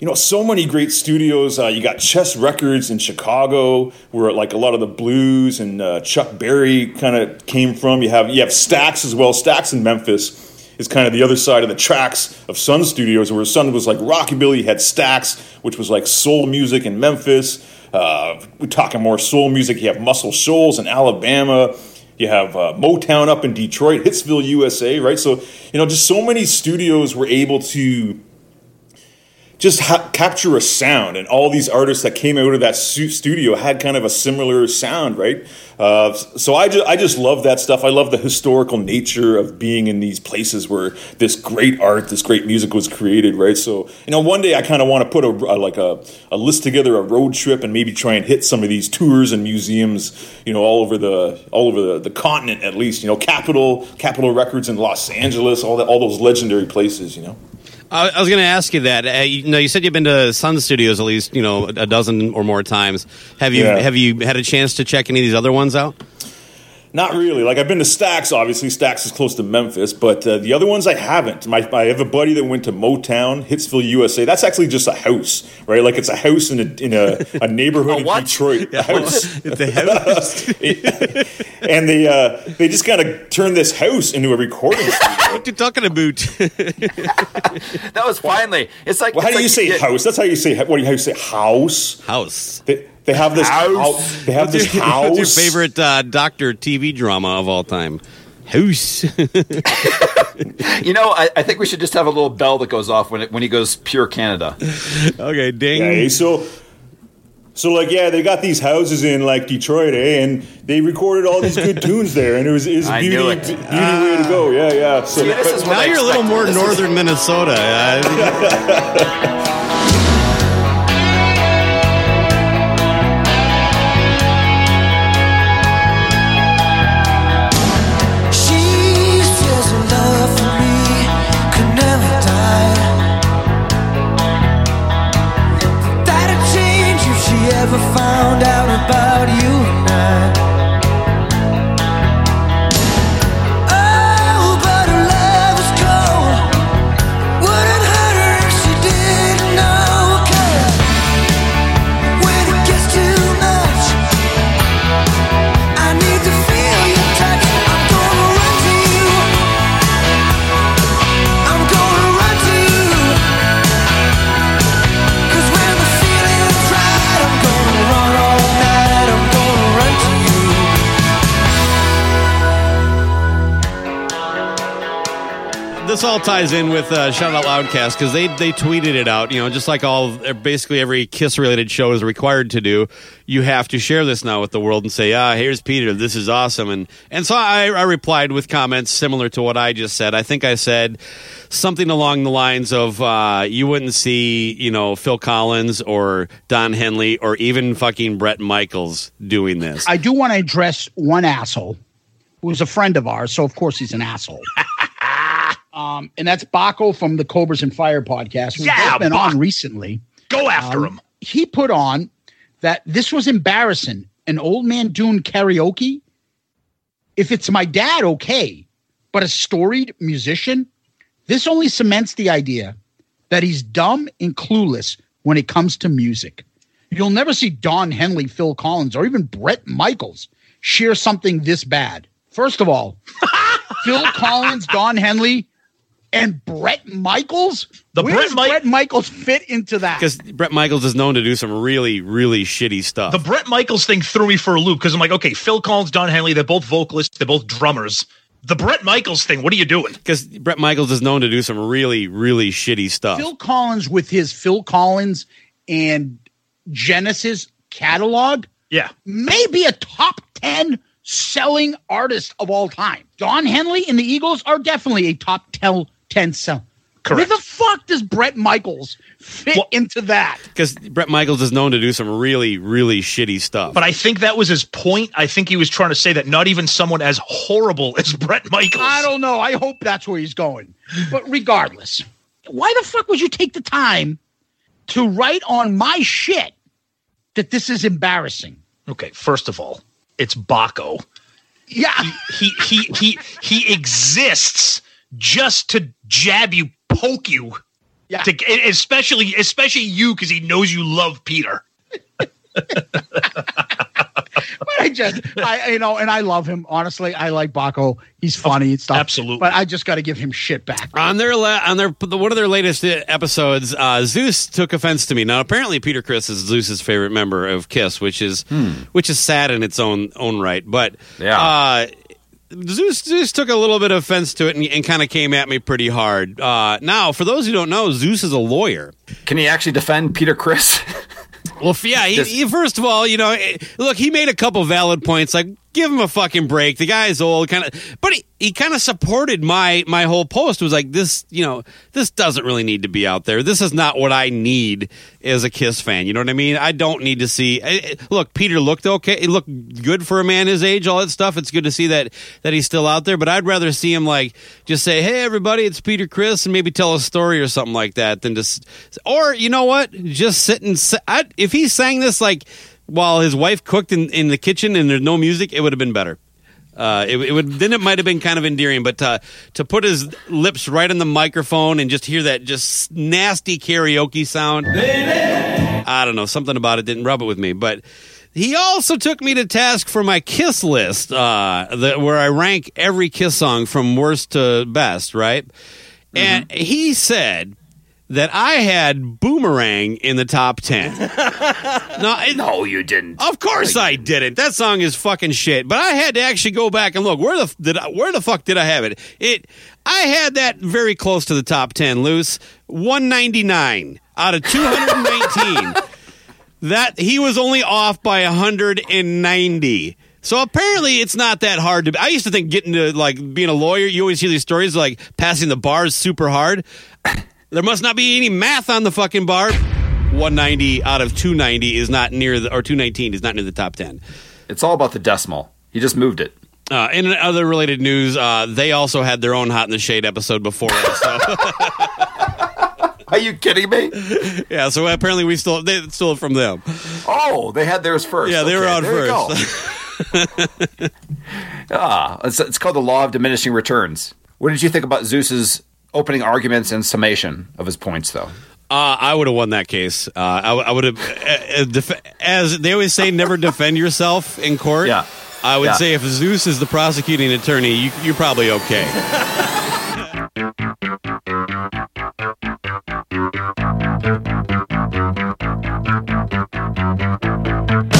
you know, so many great studios. Uh, you got Chess Records in Chicago, where like a lot of the blues and uh, Chuck Berry kind of came from. You have you have Stax as well. Stax in Memphis is kind of the other side of the tracks of Sun Studios, where Sun was like rockabilly. You had Stax, which was like soul music in Memphis. Uh, we're talking more soul music. You have Muscle Shoals in Alabama. You have uh, Motown up in Detroit, Hitsville, USA, right? So, you know, just so many studios were able to just ha- capture a sound, and all these artists that came out of that stu- studio had kind of a similar sound, right? Uh, so I just I just love that stuff. I love the historical nature of being in these places where this great art, this great music was created, right? So you know, one day I kind of want to put a, a like a, a list together, a road trip, and maybe try and hit some of these tours and museums, you know, all over the all over the, the continent at least. You know, Capitol Capitol Records in Los Angeles, all that all those legendary places, you know. I I was going to ask you that. Uh, you know, you said you've been to Sun Studios at least, you know, a dozen or more times. Have you Yeah. have you had a chance to check any of these other ones out? Not really. Like I've been to Stax. Obviously, Stax is close to Memphis, but uh, the other ones I haven't. My, I have a buddy that went to Motown, Hitsville, USA. That's actually just a house, right? Like it's a house in a in a, a neighborhood <laughs> in Detroit. <laughs> A house. It's a house. <laughs> and they uh, they just kind of turned this house into a recording studio. what you talking about? that was finally. It's like. Well, how it's do you like- say yeah, house? That's how you say. What do you how you say house? House. They, they have this House. house. They have What's this <laughs> your, house. what's your favorite uh, Doctor TV drama of all time? House. <laughs> You know, I, I think we should just have a little bell that goes off when it, when he goes pure Canada. okay, ding. Okay, so so like yeah, they got these houses in like Detroit, eh? And they recorded all these good <laughs> tunes there, and it was it was a I beauty, knew it. beauty way to go. Yeah, yeah. So See, this is now I you're a little more This is- northern Minnesota. This all ties in with uh, Shout Out Loudcast because they they tweeted it out. You know, just like all basically every Kiss related show is required to do. You have to share this now with the world and say, "Ah, here's Peter. This is awesome." And and so I, I replied with comments similar to what I just said. I think I said something along the lines of, uh, "You wouldn't see, you know, Phil Collins or Don Henley or even fucking Bret Michaels doing this." I do want to address one asshole who's a friend of ours, so of course he's an asshole. <laughs> um, and that's Baco from the Cobras and Fire podcast, who's Yeah, been Bach. on recently. Go after Um, him. He put on that this was embarrassing. An old man doing karaoke. If it's my dad, okay, but a storied musician, this only cements the idea that he's dumb and clueless when it comes to music. You'll never see Don Henley, Phil Collins, or even Bret Michaels share something this bad. First of all, <laughs> Phil Collins, Don Henley, and Bret Michaels. The Where Bret does Mi- Bret Michaels fit into that? Because Bret Michaels is known to do some really, really shitty stuff. The Bret Michaels thing threw me for a loop because I'm like, okay, Phil Collins, Don Henley, they're both vocalists, they're both drummers. The Bret Michaels thing, what are you doing? Because Bret Michaels is known to do some really, really shitty stuff. Phil Collins with his Phil Collins and Genesis catalog Yeah. maybe a top 10 selling artist of all time. Don Henley and the Eagles are definitely a top 10, 10. Correct. Where the fuck does Bret Michaels fit into that? Because Bret Michaels is known to do some really, really shitty stuff. But I think that was his point. I think he was trying to say that not even someone as horrible as Bret Michaels. I don't know. I hope that's where he's going. But regardless, why the fuck would you take the time to write on my shit that this is embarrassing? Okay, first of all, it's Baco. Yeah. He he he he exists just to jab you, poke you. Yeah. To, especially especially you because he knows you love Peter. <laughs> But I just, I you know, and I love him. Honestly, I like Baco. He's funny and stuff. Absolutely. But I just got to give him shit back. on their la- on their one of their latest uh, episodes, uh, Zeus took offense to me. Now, apparently, Peter Criss is Zeus's favorite member of Kiss, which is which is sad in its own own right. But Yeah. uh, Zeus Zeus took a little bit of offense to it and, and kind of came at me pretty hard. Uh, now, for those who don't know, Zeus is a lawyer. Can he actually defend Peter Criss? Well, yeah. He, he- first of all, you know, eh, look, he made a couple valid points. Like, give him a fucking break. The guy's old, kind of. But he, he kind of supported my my whole post. Was like, this, you know, this doesn't really need to be out there. This is not what I need as a Kiss fan. You know what I mean? I don't need to see. eh, eh, Look, Peter looked okay. He looked good for a man his age. All that stuff. It's good to see that that he's still out there. But I'd rather see him like just say, "Hey, everybody, it's Peter Criss," and maybe tell a story or something like that than just. Or you know what? Just sit and. I, if he sang this like while his wife cooked in, in the kitchen and there's no music, it would have been better. Uh, it, it would then it might have been kind of endearing, but uh, to put his lips right on the microphone and just hear that just nasty karaoke sound, I don't know something about it didn't rub it with me. But he also took me to task for my Kiss list, uh, the, where I rank every Kiss song from worst to best, right? And he said that I had Boomerang in the top ten. <laughs> no, it- no, you didn't. of course I didn't. That song is fucking shit. But I had to actually go back and look. Where the did I, where the fuck did I have it? It I had that very close to the top 10 loose. 199 out of 219. <laughs> that he was only off by 190. So apparently it's not that hard to I used to think getting to like being a lawyer, you always hear these stories like passing the bars super hard. There must not be any math on the fucking bar. 190 out of 290 is not near the, or 219 is not near the top 10. It's all about the decimal. He just moved it. Uh, in other related news, uh, they also had their own Hot in the Shade episode before us. So. <laughs> Are you kidding me? yeah, so apparently we still they still from them. Oh, they had theirs first. Yeah, they were Okay, on there you first. go. <laughs> ah, it's, it's called the law of diminishing returns. What did you think about Zeus's opening arguments and summation of his points, though? Uh, I would have won that case. Uh, I, would have, uh, uh, def- as they always say, never defend yourself in court. Yeah. I would Yeah. say if Zeus is the prosecuting attorney, you, you're probably okay. <laughs> <laughs>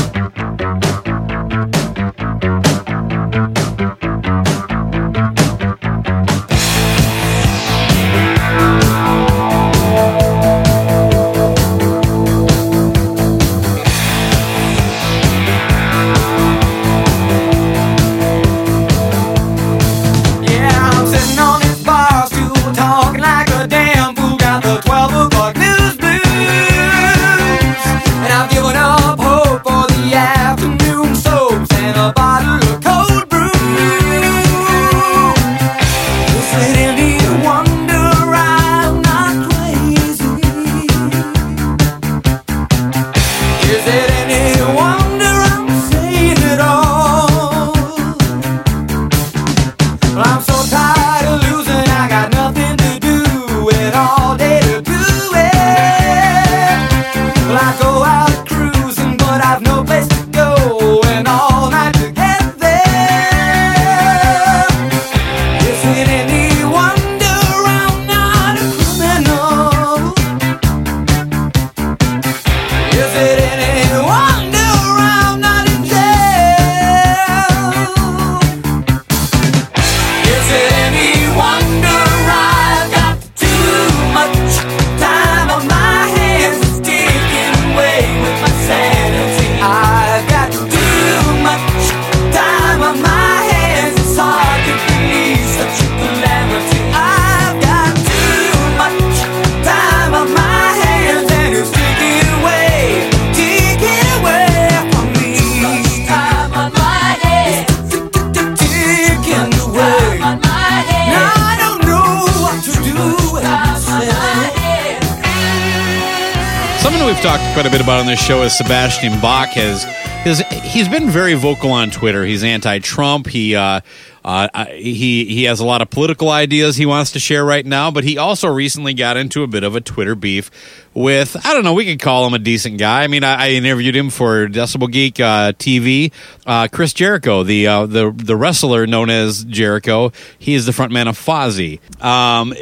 show is Sebastian Bach has his he's been very vocal on Twitter. He's anti-Trump. He uh, uh, he he has a lot of political ideas he wants to share right now, but he also recently got into a bit of a Twitter beef with I don't know. We could call him a decent guy. I mean, I, I interviewed him for Decibel Geek uh, TV. Uh, Chris Jericho, the uh, the the wrestler known as Jericho, he is the frontman of Fozzy. Um,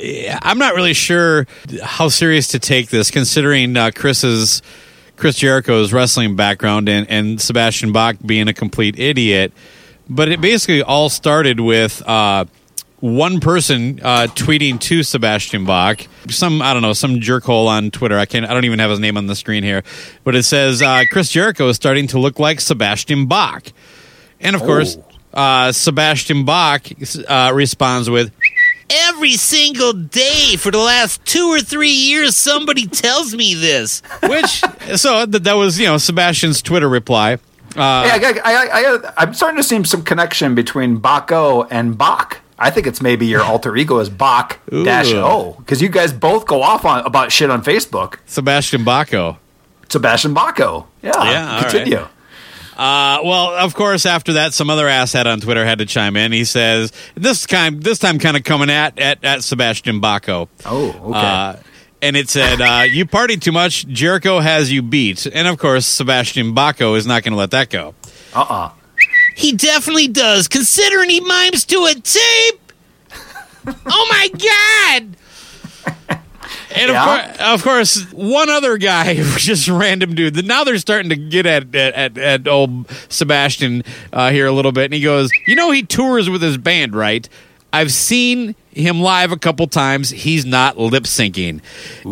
I'm not really sure how serious to take this, considering uh, Chris's. Chris Jericho's wrestling background and, and Sebastian Bach being a complete idiot. But it basically all started with uh, one person uh, tweeting to Sebastian Bach, some I don't know, some jerkhole on Twitter. I can't, I don't even have his name on the screen here, but it says uh, Chris Jericho is starting to look like Sebastian Bach, and of course, uh, Sebastian Bach uh, responds with. Every single day for the last two or three years, somebody <laughs> tells me this. Which, so that, that was, you know, Sebastian's Twitter reply. Uh, yeah, I, I, I, I'm starting to see some connection between Baco and Bach. I think it's maybe your alter ego is Bach dash O because you guys both go off on about shit on Facebook. Sebastian Baco. Sebastian Baco. Yeah. Yeah, Continue. right. Uh, well, of course, after that, some other asshat on Twitter had to chime in. He says this time, this time, kind of coming at at, at Sebastian Baco. Oh, okay. Uh, and it said, uh, "You party too much. Jericho has you beat." And of course, Sebastian Baco is not going to let that go. Uh uh He definitely does, considering he mimes to a tape. <laughs> oh my god! And of, course, of course, one other guy, <laughs> just random dude. Now they're starting to get at at, at, old Sebastian uh, here a little bit, and he goes, "You know, he tours with his band, right? I've seen him live a couple times. He's not lip syncing,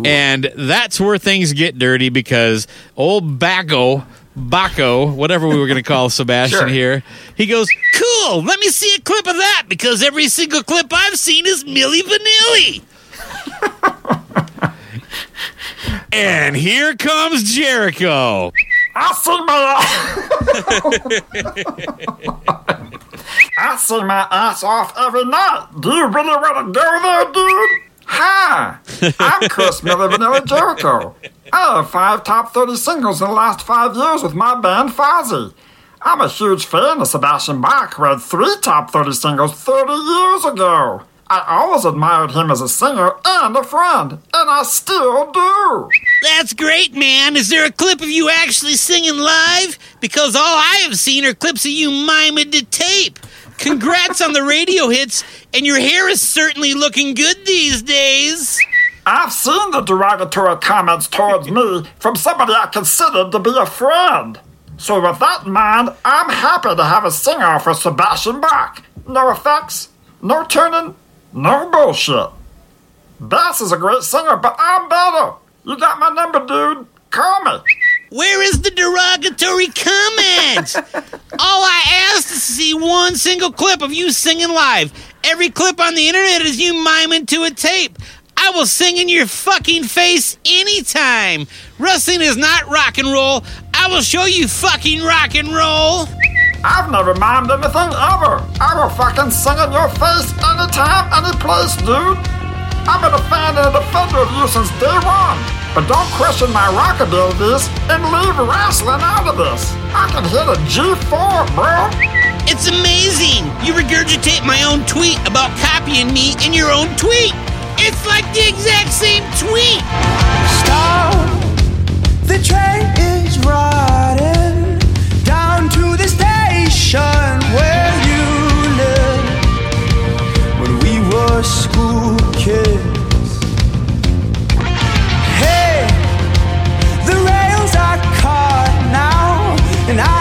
and that's where things get dirty because old Baco." Baco, whatever we were going to call <laughs> Sebastian Sure. here, he goes, Cool, let me see a clip of that because every single clip I've seen is Milli Vanilli. <laughs> and here comes Jericho. I see my <laughs> I see my ass off every night. Do you really want to go there, dude? Hi, I'm Chris Milli Vanilli Jericho. I have five top 30 singles in the last five years with my band Fozzy. I'm a huge fan of Sebastian Bach, who had three top 30 singles 30 years ago. I always admired him as a singer and a friend, and I still do. That's great, man. Is there a clip of you actually singing live? Because all I have seen are clips of you miming to tape. Congrats on the radio hits, and your hair is certainly looking good these days. I've seen the derogatory comments towards me from somebody I considered to be a friend. So with that in mind, I'm happy to have a singer for Sebastian Bach. No effects, no tuning, no bullshit. Baz is a great singer, but I'm better. You got my number, dude. Call me. Where is the derogatory comment? <laughs> All I asked is to see one single clip of you singing live. Every clip on the internet is you miming to a tape. I will sing in your fucking face anytime. Wrestling is not rock and roll. I will show you fucking rock and roll. I've never mimed anything ever. I will fucking sing in your face anytime, any place, dude. I've been a fan and a defender of you since day one. But don't question my rock abilities and leave wrestling out of this. I can hit a G4, bro. It's amazing. You regurgitate my own tweet about copying me in your own tweet. It's like the exact same tweet. Stop. The train is riding down to the station where you live when we were school kids. Hey, the rails are caught now, and I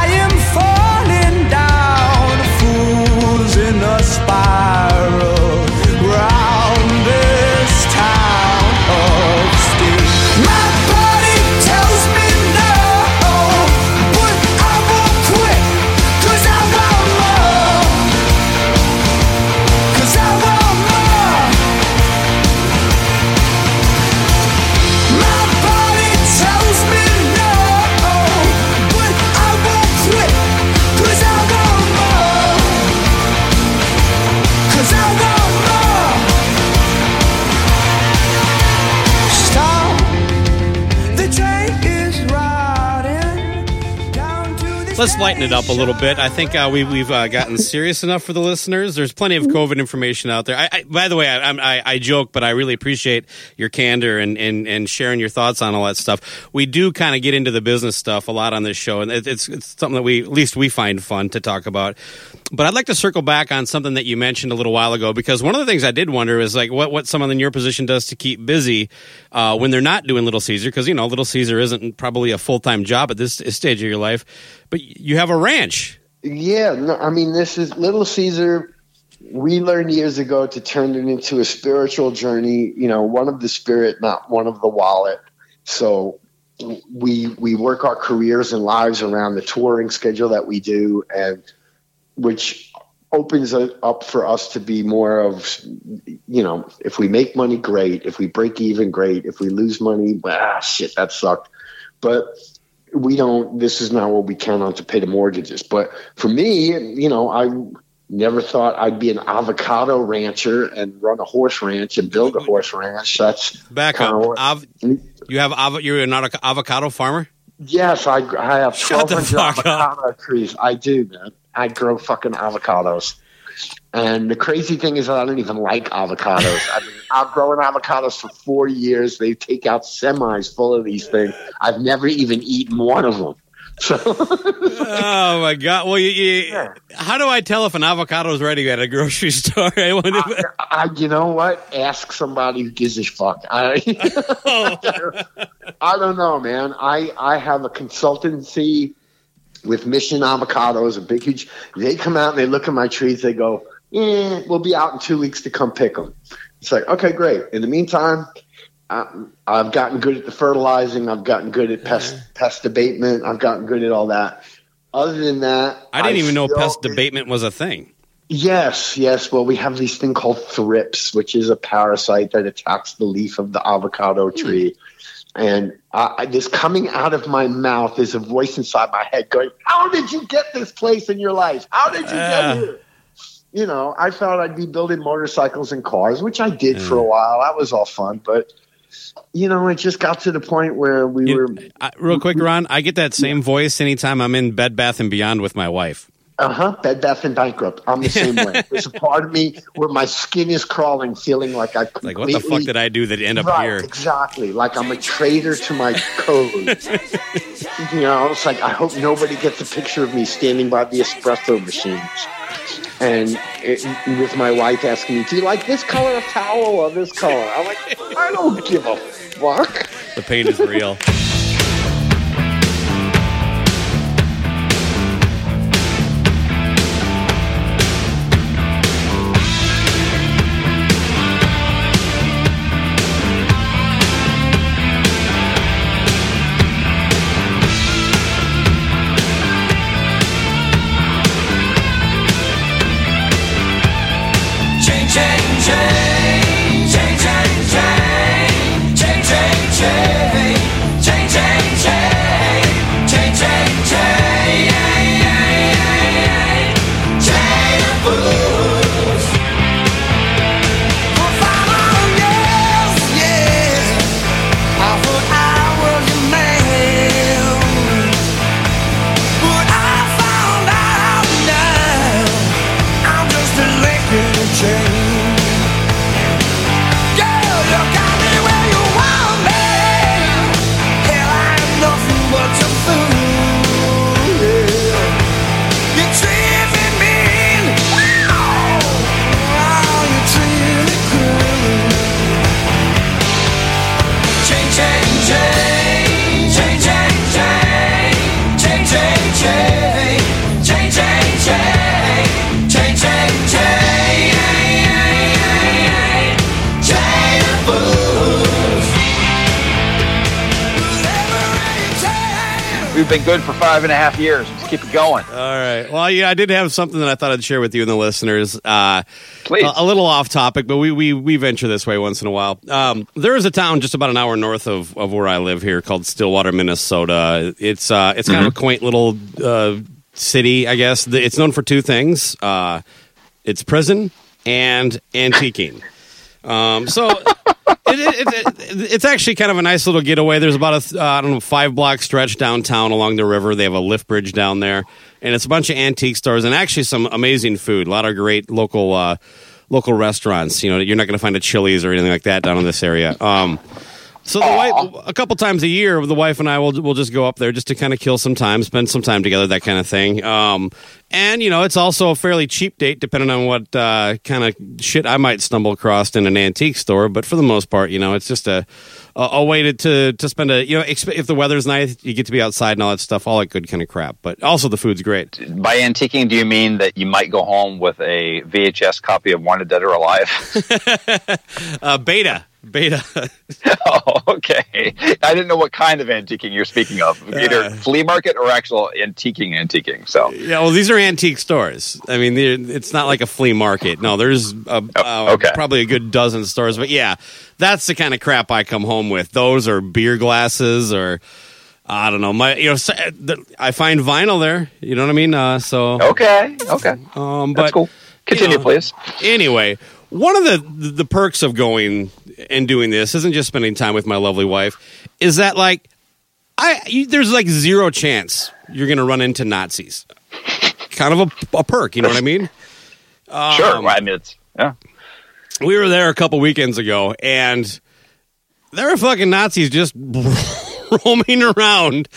let's lighten it up a little bit. I think uh, we, we've uh, gotten serious enough for the listeners. There's plenty of COVID information out there. I, I, by the way, I, I, I joke, but I really appreciate your candor and, and, and sharing your thoughts on all that stuff. We do kind of get into the business stuff a lot on this show, and it, it's, it's something that we, at least we find fun to talk about. But I'd like to circle back on something that you mentioned a little while ago, because one of the things I did wonder is like what, what someone in your position does to keep busy uh, when they're not doing Little Caesar, because, you know, Little Caesar isn't probably a full time job at this stage of your life, but you have a ranch. Yeah, no, I mean, this is Little Caesar. We learned years ago to turn it into a spiritual journey. You know, one of the spirit, not one of the wallet. So we we work our careers and lives around the touring schedule that we do, and which opens it up for us to be more of, you know, if we make money, great. If we break even, great. If we lose money, ah, shit, that sucked. But we don't this is not what we count on to pay the mortgages but for me you know i never thought i'd be an avocado rancher and run a horse ranch and build a horse ranch that's Back up. what- Av- you have avo- you're not an avocado farmer? yes i i have Shut the 1200 fuck up. avocado trees i do man i grow fucking avocados and the crazy thing is that I don't even like avocados. I mean, I've grown avocados for four years. They take out semis full of these things. I've never even eaten one of them. oh my god! Well, you, you, how do I tell if an avocado is ready at a grocery <laughs> store? I wonder. I, you know what? Ask somebody who gives a fuck. I, <laughs> oh. I don't know, man. I I have a consultancy with Mission Avocados, a big huge. They come out and they look at my trees. They go, "Eh, we'll be out in two weeks to come pick them." It's like, okay, great. In the meantime, I, I've gotten good at the fertilizing. I've gotten good at pest pest abatement. I've gotten good at all that. Other than that, I didn't even know pest abatement was a thing. Yes, yes. Well, we have this thing called thrips, which is a parasite that attacks the leaf of the avocado tree. And I- this coming out of my mouth is a voice inside my head going, How did you get this place in your life? How did you Ah. get here? You know, I thought I'd be building motorcycles and cars, which I did for a while. That was all fun. But, you know, it just got to the point where we were. I, real quick, Ron, I get that same voice anytime I'm in Bed Bath and Beyond with my wife. Uh huh. Bed Bath and Bankrupt. I'm the same way. There's a <laughs> part of me where my skin is crawling, feeling like I completely, like what the fuck did I do that end up right, here? Exactly. Like I'm a traitor to my code. <laughs> you know, it's like I hope nobody gets a picture of me standing by the espresso machines. And it, with my wife asking me, "Do you like this color of towel or this color?" I'm like, "I don't give a fuck." The pain is real. <laughs> been good for five and a half years. Let's keep it going. All right. Well, yeah, I did have something that I thought I'd share with you and the listeners. Uh, Please. A, a little off topic, but we, we, we venture this way once in a while. Um, there is a town just about an hour north of, of where I live here called Stillwater, Minnesota. It's, uh, it's kind of a quaint little uh, city, I guess. It's known for two things uh, it's prison and antiquing. Um, so it, it, it, it, it's actually kind of a nice little getaway. There's about a uh, I don't know five block stretch downtown along the river. They have a lift bridge down there, and it's a bunch of antique stores and actually some amazing food. A lot of great local uh, local restaurants. You know, you're not going to find a Chili's or anything like that down in this area. Um, so the wife, a couple times a year, the wife and I will will just go up there just to kind of kill some time, spend some time together, that kind of thing. Um, and you know, it's also a fairly cheap date, depending on what uh, kind of shit I might stumble across in an antique store. But for the most part, you know, it's just a a, a way to, to to spend a you know, exp- if the weather's nice, you get to be outside and all that stuff, all that good kind of crap. But also the food's great. By antiquing, do you mean that you might go home with a VHS copy of Wanted Dead or Alive? <laughs> uh, beta, beta. <laughs> oh, okay. I didn't know what kind of antiquing you're speaking of. Either Uh. flea market or actual antiquing antiquing. So Yeah, well, these are antique stores. I mean, it's not like a flea market. No, there's a, uh, okay. probably a good dozen stores. But yeah, that's the kind of crap I come home with. Those are beer glasses or. I don't know. My, you know, I find vinyl there. You know what I mean? Uh, so okay, okay, um, but That's cool. Continue, you know, please. Anyway, one of the the perks of going and doing this isn't just spending time with my lovely wife. Is that like I you, there's like zero chance you're going to run into Nazis. Kind of a, a perk, you know what I mean? <laughs> sure. Um, Well, I mean, it's yeah. we were there a couple weekends ago, and there were fucking Nazis just <laughs> roaming around.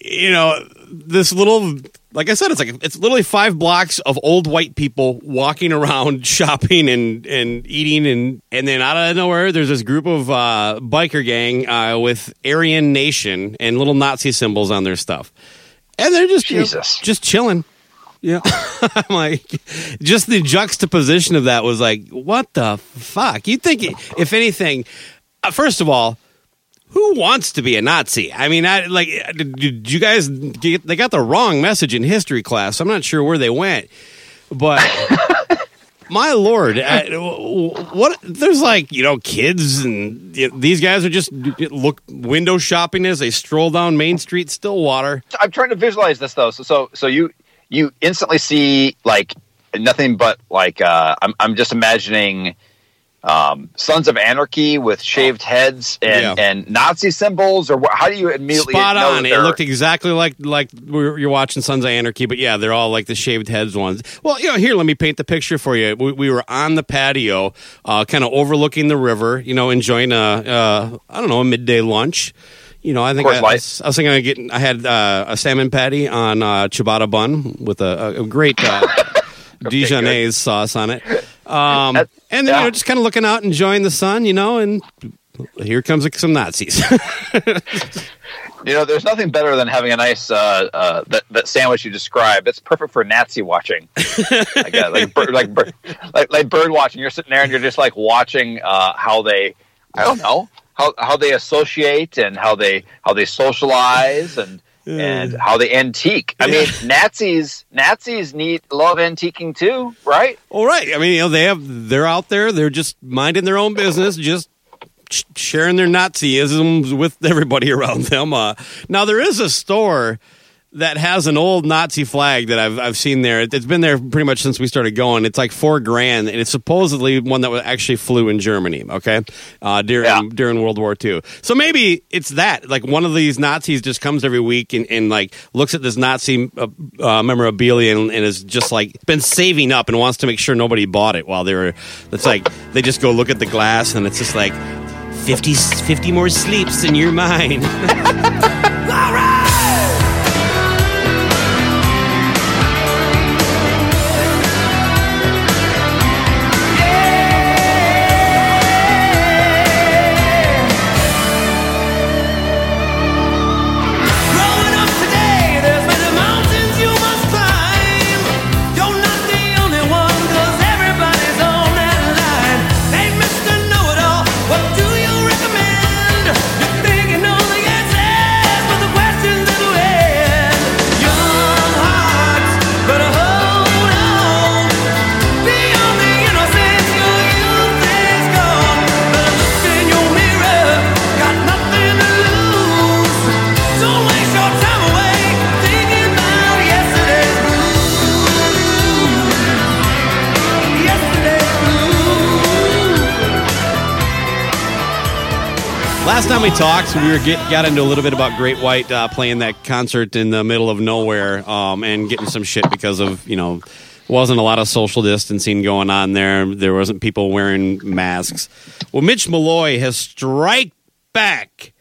You know, this little, like I said, it's like it's literally five blocks of old white people walking <laughs> around, shopping and and eating, and and then out of nowhere, there's this group of uh, biker gang uh, with Aryan Nation and little Nazi symbols on their stuff, and they're just you know, just chilling. Yeah, <laughs> I'm like, just the juxtaposition of that was like, what the fuck? You think, if anything, uh, first of all, who wants to be a Nazi? I mean, I like, did, you guys get? They got the wrong message in history class. I'm not sure where they went, but <laughs> my lord, uh, what? There's like you know kids and you know, these guys are just look window shopping as they stroll down Main Street, Stillwater. I'm trying to visualize this though. So, so, so you you instantly see like nothing but like uh, I'm I'm just imagining um, Sons of Anarchy with shaved heads and Yeah. and Nazi symbols, or wh- how do you immediately Spot on. It looked exactly like like you're watching Sons of Anarchy, but yeah, they're all like the shaved heads ones. Well, you know, here, let me paint the picture for you. We, we were on the patio, uh, kind of overlooking the river, you know, enjoying a uh, I don't know a midday lunch. You know, I think I, I, was, I was thinking of getting. I had uh, a salmon patty on uh, ciabatta bun with a, a, a great Dijonnaise sauce on it. <laughs> Um, and then you know, just kind of looking out, enjoying the sun, you know, and here comes some Nazis. <laughs> You know, there's nothing better than having a nice uh, uh, that that sandwich you described. It's perfect for Nazi watching, like, uh, like, bird, like, bird, like like bird watching. You're sitting there and you're just like watching uh, how they, I don't know, how how they associate and how they how they socialize and and how they antique. I mean, Nazis Nazis need love antiquing too, right? All right. I mean, you know, they have they're out there. They're just minding their own business, just sh- sharing their Nazisms with everybody <laughs> around them. Uh, now there is a store that has an old Nazi flag that I've I've seen there. It's been there pretty much since we started going. It's like four grand, and it's supposedly one that was actually flew in Germany. Okay, uh, during during World War II. So maybe it's that. Like one of these Nazis just comes every week and, and like looks at this Nazi uh, uh, memorabilia and, and is just like been saving up and wants to make sure nobody bought it while they were. It's like they just go look at the glass and it's just like 50, 50 more sleeps and you're mine. <laughs> Last time we talked, we were get, got into a little bit about Great White uh, playing that concert in the middle of nowhere um, and getting some shit because of you know wasn't a lot of social distancing going on there. There wasn't people wearing masks. Well, Mitch Malloy has strike back,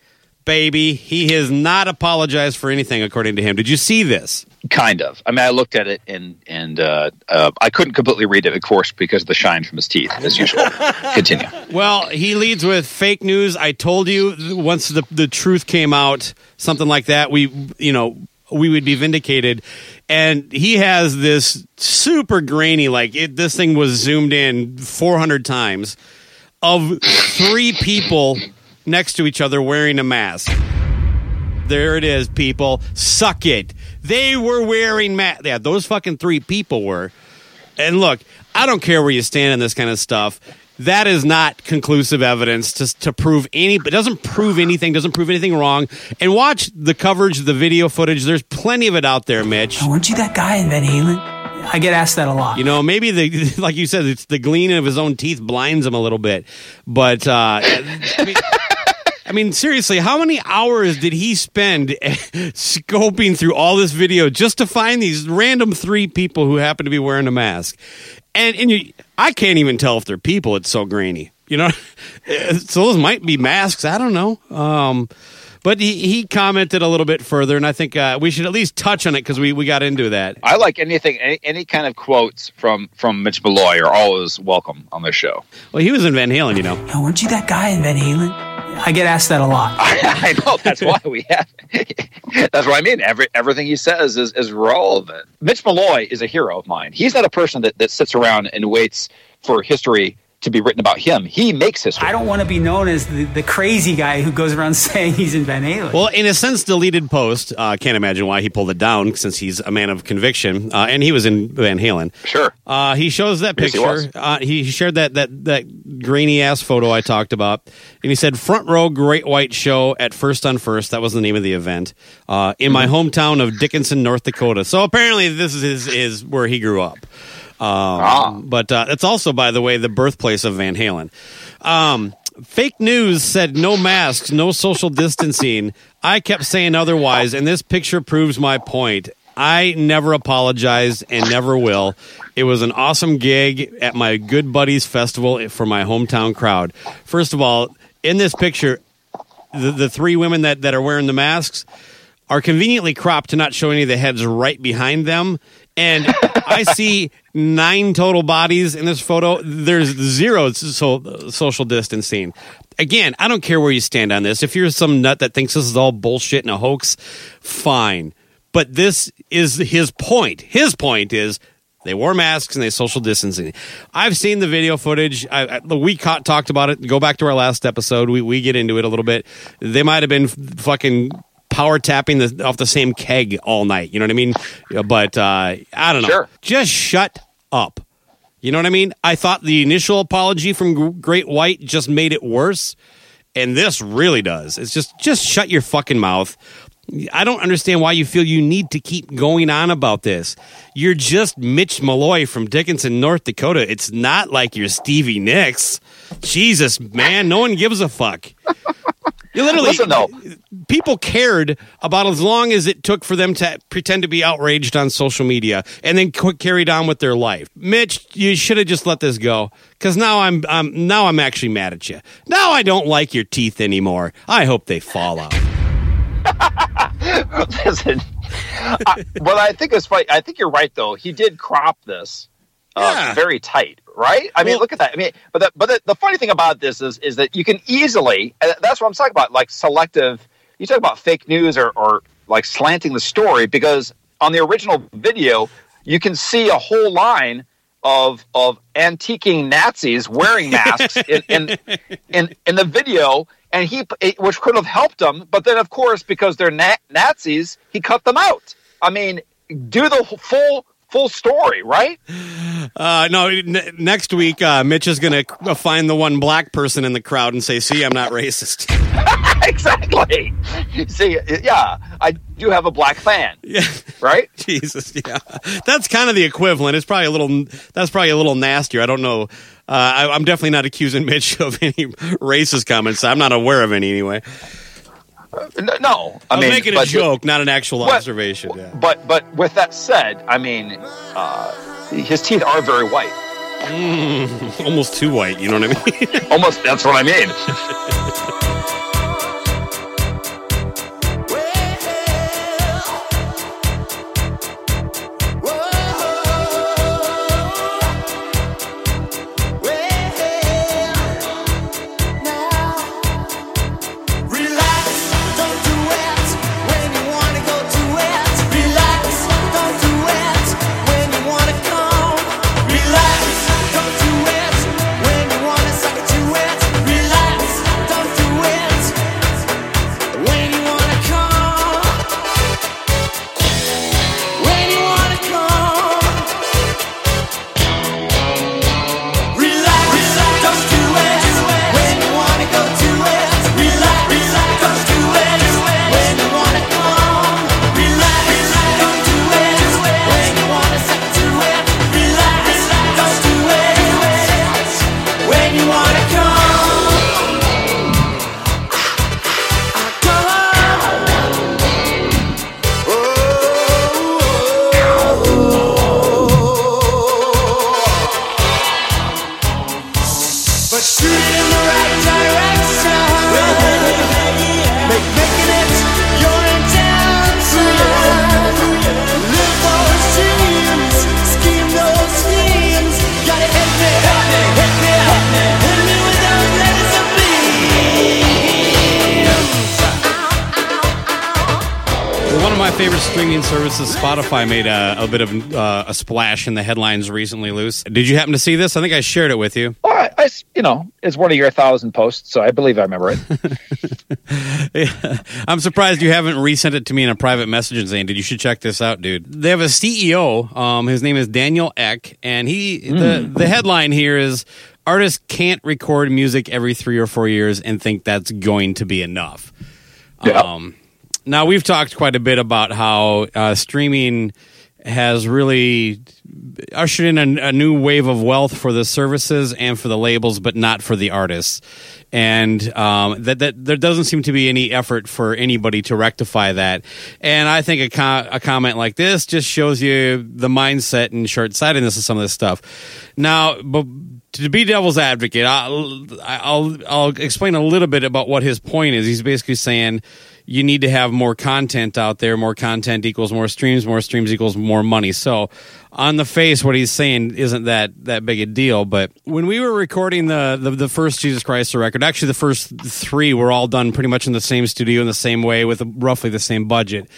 baby. He has not apologized for anything, according to him. Did you see this? Kind of. I mean, I looked at it and and uh, uh, I couldn't completely read it, of course, because of the shine from his teeth, as usual. <laughs> Continue. Well, he leads with fake news. I told you once the the truth came out, something like that. We, you know, we would be vindicated. And he has this super grainy, like it, this thing was zoomed in 400 times of three people next to each other wearing a mask. There it is, people. Suck it. They were wearing masks. Yeah, those fucking three people were. And look, I don't care where you stand on this kind of stuff. That is not conclusive evidence to, to prove any, but doesn't prove anything, doesn't prove anything wrong. And watch the coverage, the video footage. There's plenty of it out there, Mitch. Oh, weren't you that guy in Van Halen? I get asked that a lot. You know, maybe the <laughs> like you said, it's the gleaming of his own teeth blinds him a little bit. But uh, <laughs> I, mean, I mean, seriously, how many hours did he spend <laughs> scoping through all this video just to find these random three people who happen to be wearing a mask? And and you, I can't even tell if they're people. It's so grainy. You know, <laughs> so those might be masks. I don't know. Um, but he, he commented a little bit further, and I think uh, we should at least touch on it because we, we got into that. I like anything, any, any kind of quotes from from Mitch Malloy are always welcome on this show. Well, he was in Van Halen, you know. Oh, weren't you that guy in Van Halen? I get asked that a lot. <laughs> I know that's why we have. that's what I mean. Every everything he says is is relevant. Mitch Malloy is a hero of mine. He's not a person that, that sits around and waits for history to be written about him. He makes history. I don't want to be known as the, the crazy guy who goes around <laughs> saying he's in Van Halen. Well, in a sense, deleted post. Uh, can't imagine why he pulled it down since he's a man of conviction, uh, and he was in Van Halen. Sure. Uh, he shows that Yes, he picture. uh, he shared that that that grainy ass photo I talked about, and he said front row Great White Show at First on First. That was the name of the event uh, in my Mm-hmm. hometown of Dickinson, North Dakota. So apparently, this is his, is where he grew up. Um, Ah. But uh, it's also, by the way, the birthplace of Van Halen. Um, fake news said no masks, no social distancing. I kept saying otherwise, and this picture proves my point. I never apologized and never will. It was an awesome gig at my Good Buddies Festival for my hometown crowd. First of all, in this picture, the, the three women that, that are wearing the masks are conveniently cropped to not show any of the heads right behind them. And I see nine total bodies in this photo. There's zero so, social distancing. Again, I don't care where you stand on this. If you're some nut that thinks this is all bullshit and a hoax, fine. But this is his point. His point is they wore masks and they social distancing. I've seen the video footage. I, I, we caught, talked about it. Go back to our last episode. We we get into it a little bit. They might have been fucking power tapping the, off the same keg all night. You know what I mean? But uh, I don't know. Sure. Just shut up. You know what I mean? I thought the initial apology from Great White just made it worse, and this really does. It's just just shut your fucking mouth. I don't understand why you feel you need to keep going on about this. You're just Mitch Malloy from Dickinson, North Dakota. It's not like you're Stevie Nicks. Jesus, man, no one gives a fuck. You literally, Listen, though. people cared about as long as it took for them to pretend to be outraged on social media and then qu- carried on with their life. Mitch, you should have just let this go because now I'm, I'm now I'm actually mad at you. Now I don't like your teeth anymore. I hope they fall out. <laughs> <laughs> Listen, I, what I think is funny, I think you're right though. He did crop this uh, very tight, right? I mean, look at that. I mean, but the, but the, the funny thing about this is is that you can easily. and That's what I'm talking about, like selective. You talk about fake news or, or like slanting the story because on the original video, you can see a whole line of of antiquing Nazis wearing masks in, in <laughs> in in the video, and he which could have helped them, but then of course because they're na- Nazis, he cut them out. I mean, do the full full story, right? Uh, no, n- next week, uh, Mitch is going to find the one black person in the crowd and say, "See, I'm not racist." <laughs> exactly. See, yeah, I do have a black fan. <laughs> Yeah. Right? Jesus, yeah. That's kind of the equivalent. It's probably a little. That's probably a little nastier. I don't know. I, I'm definitely not accusing <laughs> Mitch of any racist comments. I'm not aware of any anyway. No. I mean, making a joke, not an actual What- observation. Yeah. But but with that said, I mean, uh, his teeth are very white. Mm, <laughs> almost too white. You know what I mean? Almost. That's what I mean. <laughs> Spotify, made a, a bit of uh, a splash in the headlines recently. Loose. Did you happen to see this? I think I shared it with you. Well, I, I you know, it's one of your thousand posts, so I believe I remember it. <laughs> yeah. I'm surprised you haven't resent it to me in a private message and saying, "Dude, you should check this out, dude." They have a CEO. Um, his name is Daniel Ek, and he the the headline here is artists can't record music every three or four years and think that's going to be enough. Um, now we've talked quite a bit about how uh, streaming has really ushered in a, a new wave of wealth for the services and for the labels, but not for the artists. And um, that, that there doesn't seem to be any effort for anybody to rectify that. And I think a, a comment like this just shows you the mindset and short sightedness of some of this stuff. Now, but to be devil's advocate, I'll, I'll I'll explain a little bit about what his point is. He's basically saying you need to have more content out there. More content equals more streams. More streams equals more money. So, on the face, what he's saying isn't that that big a deal. But when we were recording the the, the first Jesus Christ record, actually the first three were all done pretty much in the same studio in the same way with roughly the same budget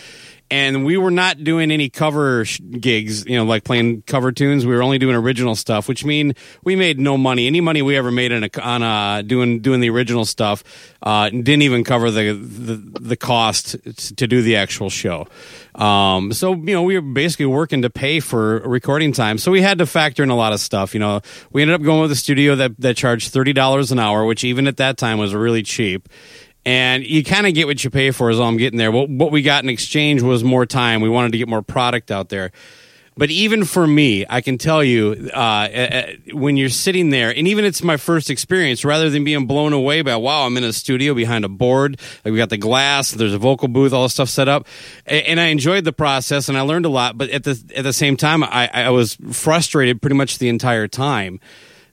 and we were not doing any cover sh- gigs, you know, like playing cover tunes. We were only doing original stuff, which mean we made no money. Any money we ever made in a, on uh, doing doing the original stuff uh, didn't even cover the, the the cost to do the actual show. Um, so you know, we were basically working to pay for recording time. So we had to factor in a lot of stuff. You know, we ended up going with a studio that that charged thirty dollars an hour, which even at that time was really cheap and you kind of get what you pay for as I'm getting there. What, what we got in exchange was more time. We wanted to get more product out there. But even for me, I can tell you, uh, when you're sitting there, and even it's my first experience, rather than being blown away by, wow, I'm in a studio behind a board, like we got the glass, there's a vocal booth, all this stuff set up, and I enjoyed the process and I learned a lot. But at the at the same time, I, I was frustrated pretty much the entire time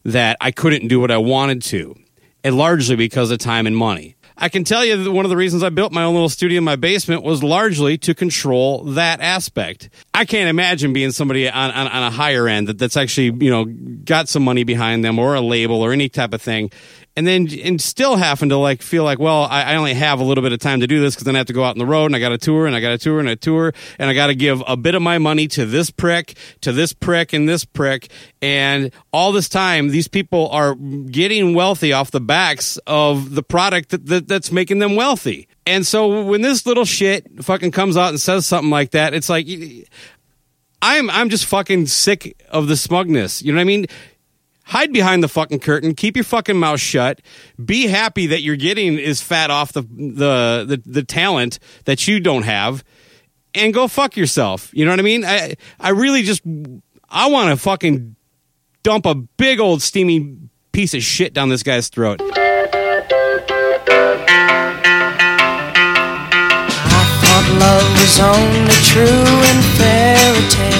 that I couldn't do what I wanted to, and largely because of time and money. I can tell you that one of the reasons I built my own little studio in my basement was largely to control that aspect. I can't imagine being somebody on, on, on a higher end that, that's actually, you know, got some money behind them or a label or any type of thing. And then, and still having to like feel like, well, I, I only have a little bit of time to do this because then I have to go out on the road and I got a tour and I got a tour and a tour and I got to give a bit of my money to this prick, to this prick and this prick. And all this time, these people are getting wealthy off the backs of the product that, that that's making them wealthy. And so when this little shit fucking comes out and says something like that, it's like I'm I'm just fucking sick of the smugness. You know what I mean? Hide behind the fucking curtain. Keep your fucking mouth shut. Be happy that you're getting is fat off the the the, the talent that you don't have, and go fuck yourself. You know what I mean? I I really just I want to fucking dump a big old steamy piece of shit down this guy's throat. I thought love was only true in fairy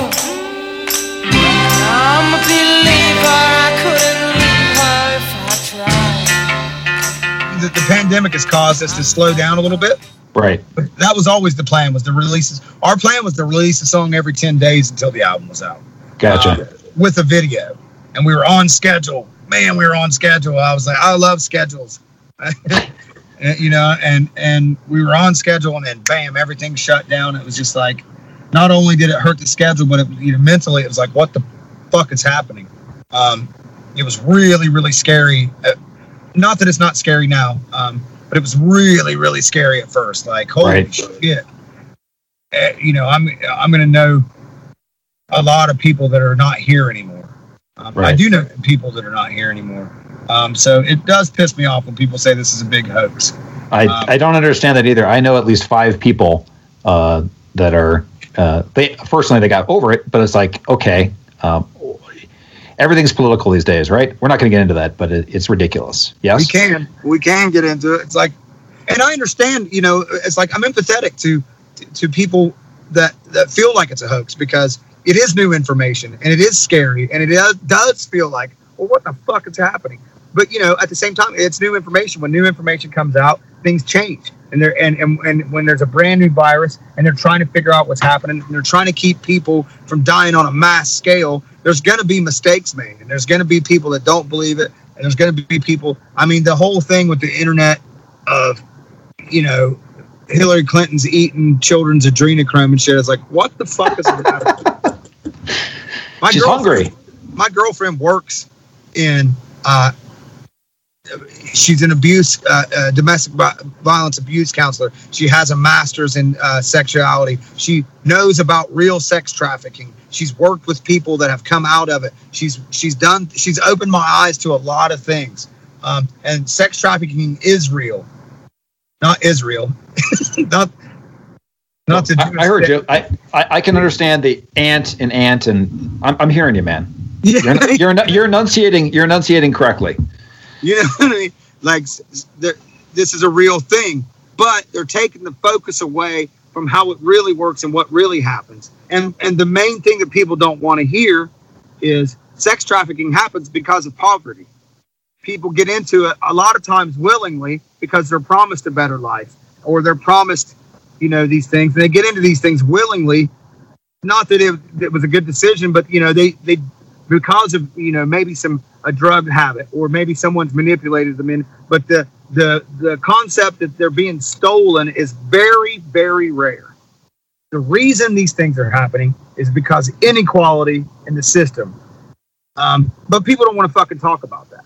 Tried. The, pandemic has caused us to slow down a little bit. Right. But that was always the plan. Was the releases. Our plan was to release a song every ten days until the album was out. Gotcha. Uh, with a video, and we were on schedule. Man, we were on schedule. I was like, I love schedules. <laughs> You know, and and we were on schedule, and then bam, everything shut down. It was just like, not only did it hurt the schedule, but it, you know, mentally, it was like, what the fuck is happening? Um, it was really, really scary. Not that it's not scary now, um, but it was really, really scary at first. Like, holy Right. shit! Uh, you know, I'm I'm gonna know a lot of people that are not here anymore. Um, I do know people that are not here anymore. Um, so it does piss me off when people say this is a big hoax. I, Um, I don't understand that either. I know at least five people uh, that are uh, they fortunately they got over it, but it's like okay, um, everything's political these days, right? We're not going to get into that, but it, it's ridiculous. Yes, We can. We can get into it. It's like, and I understand. You know, it's like I'm empathetic to to people that that feel like it's a hoax because it is new information and it is scary and it does, does feel like, well, what the fuck is happening? But you know, at the same time, it's new information. When new information comes out, things change. And there and, and and when there's a brand new virus and they're trying to figure out what's happening and they're trying to keep people from dying on a mass scale, there's going to be mistakes made and there's going to be people that don't believe it and there's going to be people. I mean, the whole thing with the internet of, you know, Hillary Clinton's eating children's adrenochrome and shit. It's like, what the fuck is that? <laughs> My She's hungry. My girlfriend works in. Uh, she's an abuse, uh, uh, domestic violence abuse counselor. She has a master's in uh, sexuality. She knows about real sex trafficking. She's worked with people that have come out of it. She's she's done. She's opened my eyes to a lot of things. Um, and sex trafficking is real, not Israel, <laughs> not not to. I, I heard you. I, I I can understand the ant and ant, and I'm, I'm hearing you, man. You're, you're you're <laughs> enunciating you're enunciating correctly. <laughs> You know what I mean? Like, this is a real thing, but they're taking the focus away from how it really works and what really happens. And and the main thing that people don't want to hear is sex trafficking happens because of poverty. People get into it a lot of times willingly because they're promised a better life or they're promised, you know, these things. And they get into these things willingly. Not that it, it was a good decision, but you know, they they because of you know maybe some a drug habit or maybe someone's manipulated them in but the the the concept that they're being stolen is very very rare. The reason these things are happening is because inequality in the system. Um, but people don't want to fucking talk about that.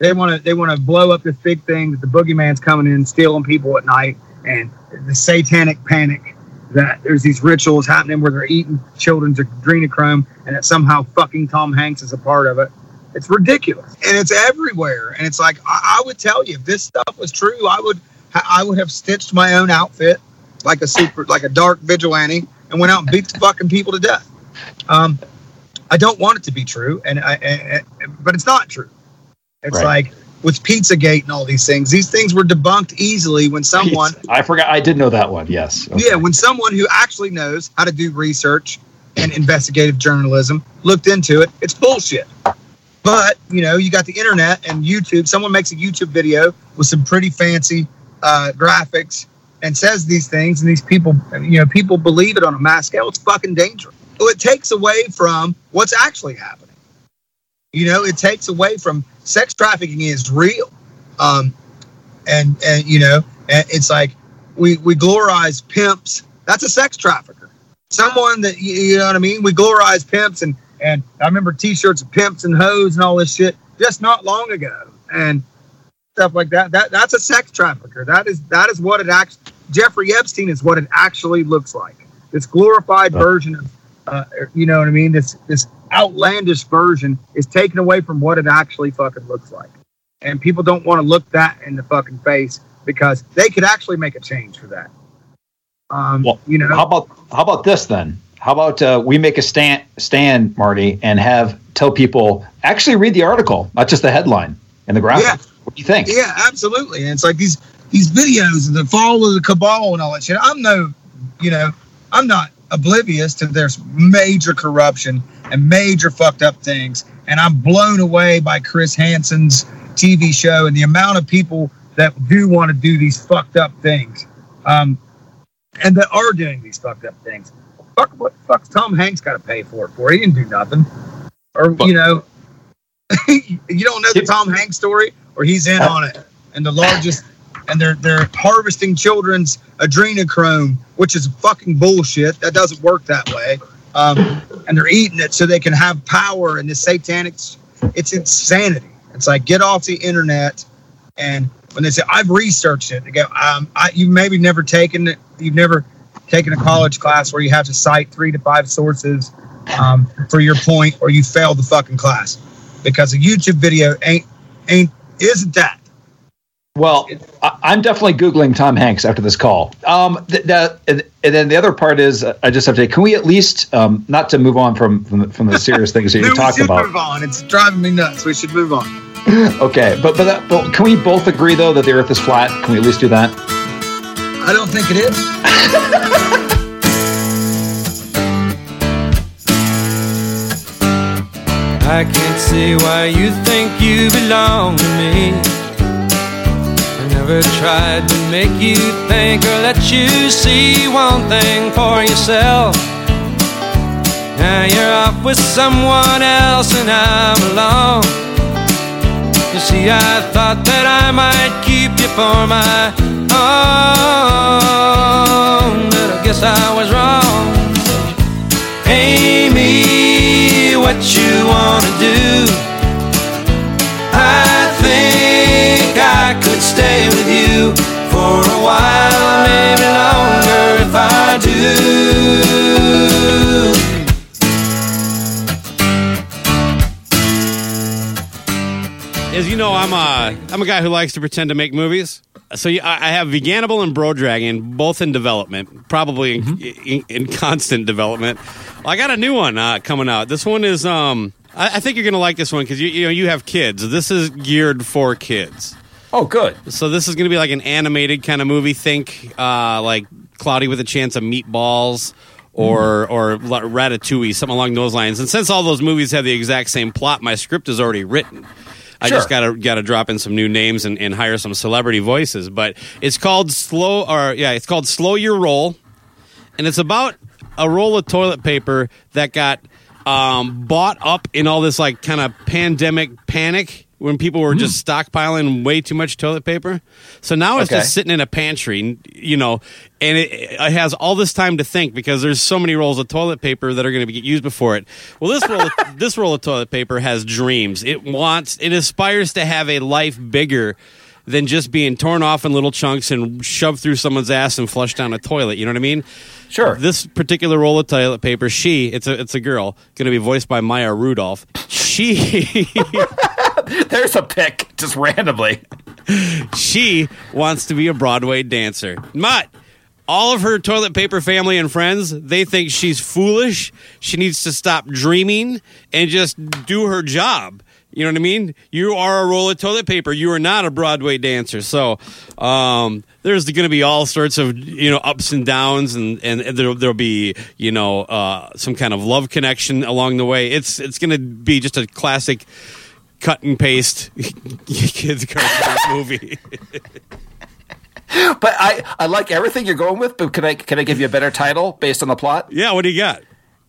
They want to they want to blow up this big thing that the boogeyman's coming in stealing people at night and the satanic panic that there's these rituals happening where they're eating children's adrenochrome and that somehow fucking Tom Hanks is a part of it. It's ridiculous and it's everywhere. And it's like I, I would tell you if this stuff was true, I would I would have stitched my own outfit like a super like a dark vigilante and went out and beat the fucking people to death. Um, I don't want it to be true, and I, and, and- but it's not true. It's Right. like with Pizzagate and all these things. These things were debunked easily when someone I forgot. I did know that one. Yes. yeah, when someone who actually knows how to do research and investigative journalism looked into it, it's bullshit. But you know, you got the internet and YouTube. Someone makes a YouTube video with some pretty fancy uh, graphics and says these things, and these people, you know, people believe it on a mass scale. It's fucking dangerous. So it takes away from what's actually happening. You know, it takes away from sex trafficking is real, um, and and you know, and it's like we we glorize pimps. That's a sex trafficker. someone that you you know what I mean. We glorize pimps and and I remember T-shirts of pimps and hoes and all this shit just not long ago and stuff like that. That that's a sex trafficker. That is that is what it actually. Jeffrey Epstein is what it actually looks like. This glorified version of, uh, you know what I mean. This this outlandish version is taken away from what it actually fucking looks like, and people don't want to look that in the fucking face because they could actually make a change for that. Um, Well, you know, how about how about this then? How about uh, we make a stand, stand, Marty, and have tell people actually read the article, not just the headline and the graphic. Yeah. What do you think? Yeah, absolutely. And it's like these these videos and the fall of the cabal and all that shit. I'm no, you know, I'm not oblivious to there's major corruption and major fucked up things. And I'm blown away by Chris Hansen's TV show and the amount of people that do want to do these fucked up things. Um, and that are doing these fucked up things. Fuck what the fuck's Tom Hanks got to pay for it for? He didn't do nothing. Or you know, <laughs> you don't know the Tom Hanks story, or he's in on it, and the largest, and they're they're harvesting children's adrenochrome, which is fucking bullshit. That doesn't work that way. Um, and they're eating it so they can have power and the satanic. It's insanity. It's like get off the internet, and when they say I've researched it, they go, um, I, you maybe never taken it. You've never taken a college class where you have to cite three to five sources um, for your point, or you failed the fucking class because a YouTube video ain't ain't isn't that. Well, I, I'm definitely googling Tom Hanks after this call. Um, th- that, and, and then the other part is, uh, I just have to. Can we at least, um, not to move on from from, the- from the serious things that <laughs> No, you're talking about? move on. It's driving me nuts. We should move on. <laughs> Okay, but but, that, but can we both agree though that the Earth is flat? Can we at least do that? I don't think it is. <laughs> I can't see why you think you belong to me. I never tried to make you think or let you see one thing for yourself. Now you're off with someone else and I'm alone. You see, I thought that I might keep you for my own, but I guess I was wrong. Amy, what you wanna do? Maybe longer if I do. As you know, I'm a I'm a guy who likes to pretend to make movies. So yeah, I I have Veganable and Bro Dragon both in development, probably in, Mm-hmm. in, in constant development. Well, I got a new one uh, coming out. This one is um I, I think you're gonna like this one because you you know you have kids. This is geared for kids. Oh, good. So this is gonna be like an animated kind of movie. Think uh, like Cloudy with a Chance of Meatballs. Or Mm-hmm. or Ratatouille, something along those lines. And since all those movies have the exact same plot, my script is already written. I just gotta gotta drop in some new names and, and hire some celebrity voices. But it's called slow or yeah, it's called Slow Your Roll, and it's about a roll of toilet paper that got um, bought up in all this like kind of pandemic panic when people were just hmm. stockpiling way too much toilet paper. So now it's Okay. just sitting in a pantry, you know, and it, it has all this time to think because there's so many rolls of toilet paper that are going to be used before it. Well, this roll, of, <laughs> this roll of toilet paper has dreams. It wants, it aspires to have a life bigger than just being torn off in little chunks and shoved through someone's ass and flushed down a toilet. You know what I mean? Sure. This particular roll of toilet paper, she, it's a it's a girl, going to be voiced by Maya Rudolph. She <laughs> <laughs> <laughs> There's a pick just randomly. she wants to be a Broadway dancer. Mutt, all of her toilet paper family and friends, they think she's foolish. She needs to stop dreaming and just do her job. You know what I mean? You are a roll of toilet paper. You are not a Broadway dancer. So um, there's going to be all sorts of you know ups and downs, and and there'll, there'll be you know uh, some kind of love connection along the way. It's it's going to be just a classic cut and paste <laughs> kids cartoon movie. <laughs> But I, I like everything you're going with. But can I can I give you a better title based on the plot? Yeah. What do you got?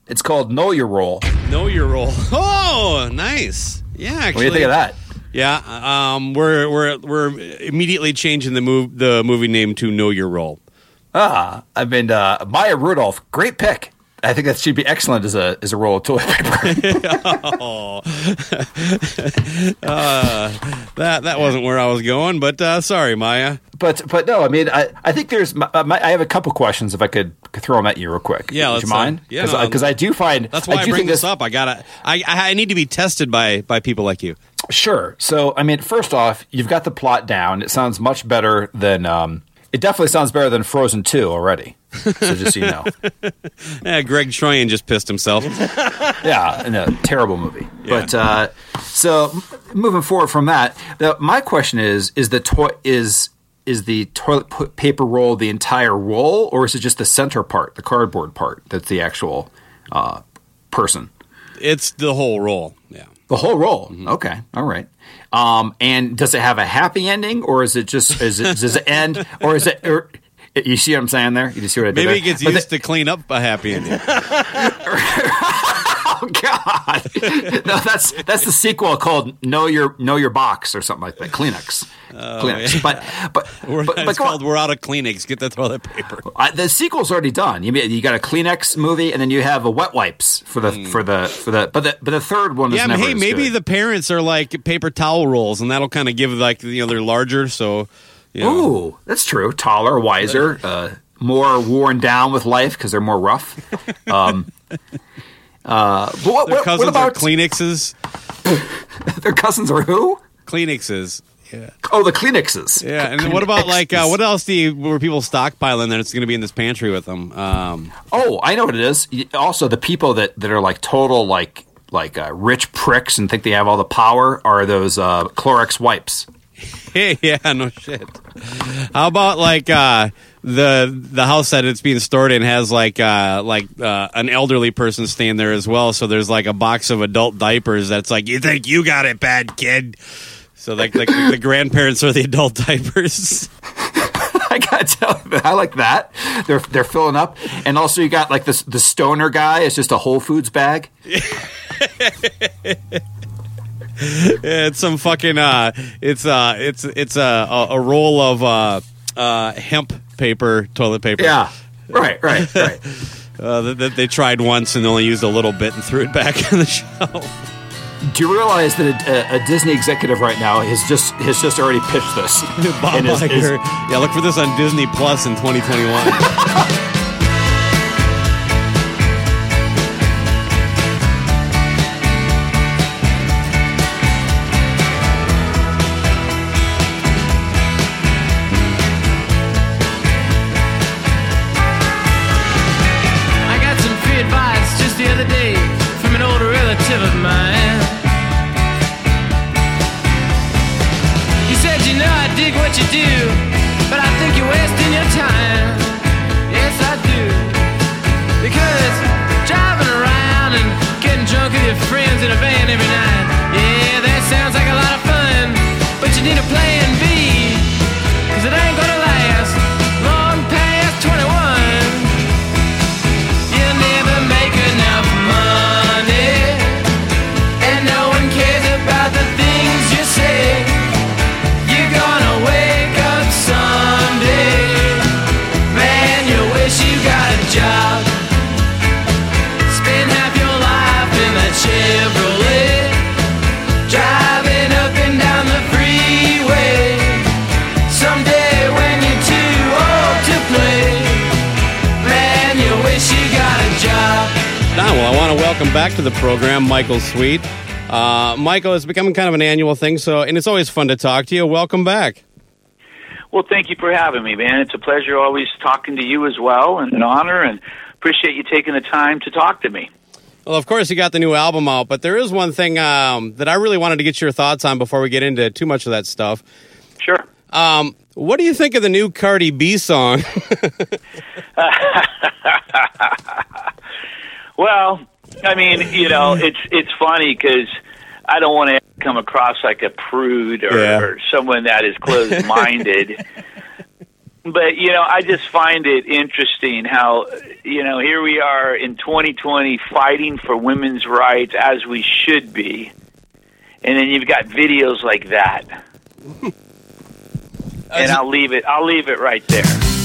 It's called Know Your Role. Know your role. <laughs> Oh, nice. Yeah. Actually, What do you think of that? Yeah. Um. We're we're we're immediately changing the move the movie name to Know Your Role. Ah, I mean uh, Maya Rudolph, great pick. I think that should be excellent as a as a roll of toilet paper. <laughs> oh. uh, that that wasn't where I was going, but uh, sorry, Maya. But but no, I mean, I, I think there's. My, my, I have a couple questions if I could, could throw them at you real quick. Yeah, Would you mind? uh, yeah, because no, I do find That's why I, do bring this up. I gotta. I, I I need to be tested by by people like you. Sure. So, I mean, first off, you've got the plot down. It sounds much better than. Um, it definitely sounds better than Frozen Two already. So just so you know. <laughs> Yeah, Greg Troyan just pissed himself. <laughs> yeah, in a terrible movie. But uh, so moving forward from that, the, my question is: is the to- is is the toilet paper roll the entire roll, or is it just the center part, the cardboard part, that's the actual uh, person? It's the whole roll. Yeah. The whole roll. Okay. All right. Um, and does it have a happy ending, or is it just is it does it end, or is it? Or, you see what I'm saying there? You just see what I did Maybe there? he gets But the- used to clean up a happy ending. <laughs> oh God! no, that's that's the sequel called Know Your Know Your Box or something like that. Kleenex. Oh, Kleenex. yeah. But but <laughs> We're, but, it's but go on. called "We're Out of Kleenex." Get the toilet paper. I, the sequel's already done. You you got a Kleenex movie, and then you have a wet wipes for the for the for the. But the but the third one is. Yeah, hey, maybe good. the parents are like paper towel rolls, and that'll kind of give like you know they're larger, so. You know. Ooh, that's true. Taller, wiser, <laughs> uh, more worn down with life because they're more rough. Um, uh, but what, Their what, cousins what about are Kleenexes. <laughs> their cousins are who? Kleenexes. Yeah. Oh, the Kleenexes. Yeah, and then what about like uh, what else do you were people stockpiling that it's going to be in this pantry with them? Um, Oh, I know what it is. Also, the people that, that are like total like like uh, rich pricks and think they have all the power are those uh, Clorox wipes. Hey, <laughs> yeah, no shit. How about like uh, the the house that it's being stored in has like uh, like uh, an elderly person staying there as well. So there's like a box of adult diapers that's like you think you got it bad kid. So like like the grandparents are the adult diapers. <laughs> I gotta tell you, I like that. They're they're filling up, and also you got like this the stoner guy. It's just a Whole Foods bag. <laughs> <laughs> It's some fucking uh it's uh it's it's a a, a roll of uh uh hemp paper toilet paper. Yeah. Right, right, <laughs> right. uh, that, that they tried once and only used a little bit and threw it back <laughs> in the shelf. Do you realize that a, a, a Disney executive right now has just has just already pitched this? Bob is- is- Yeah, look for this on Disney Plus in 2021. Sweet. Uh, Michael, it's becoming kind of an annual thing, so and it's always fun to talk to you. Welcome back. Well, thank you for having me, man. It's a pleasure always talking to you as well, and an honor, and appreciate you taking the time to talk to me. Well, of course, you got the new album out, but there is one thing um, that I really wanted to get your thoughts on before we get into too much of that stuff. Sure. Um, what do you think of the new Cardi B song? <laughs> <laughs> Well, I mean, you know, hmm. it's it's funny because I don't want to come across like a prude or, Yeah. or someone that is closed minded. <laughs> but you know, I just find it interesting how you know here we are in 2020 fighting for women's rights as we should be, and then you've got videos like that. and I'll leave it. I'll leave it right there.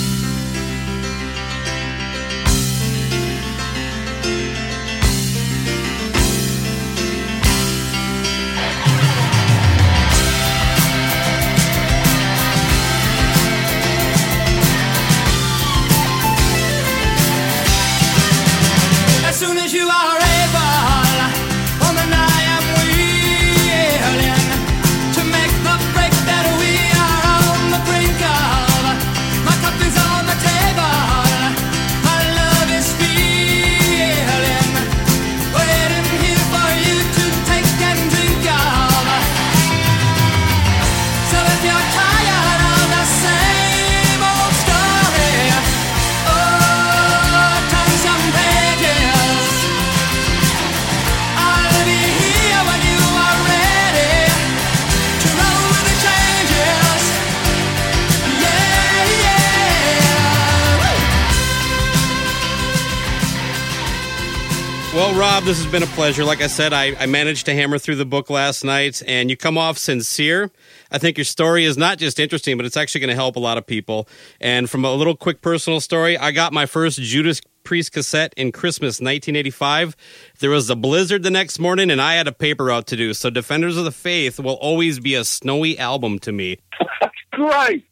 Rob, this has been a pleasure. Like I said, I, I managed to hammer through the book last night, and you come off sincere. I think your story is not just interesting, but it's actually going to help a lot of people. And from a little quick personal story, I got my first Judas Priest cassette in Christmas 1985. There was a blizzard the next morning, and I had a paper route to do. So, Defenders of the Faith will always be a snowy album to me. <laughs> Great.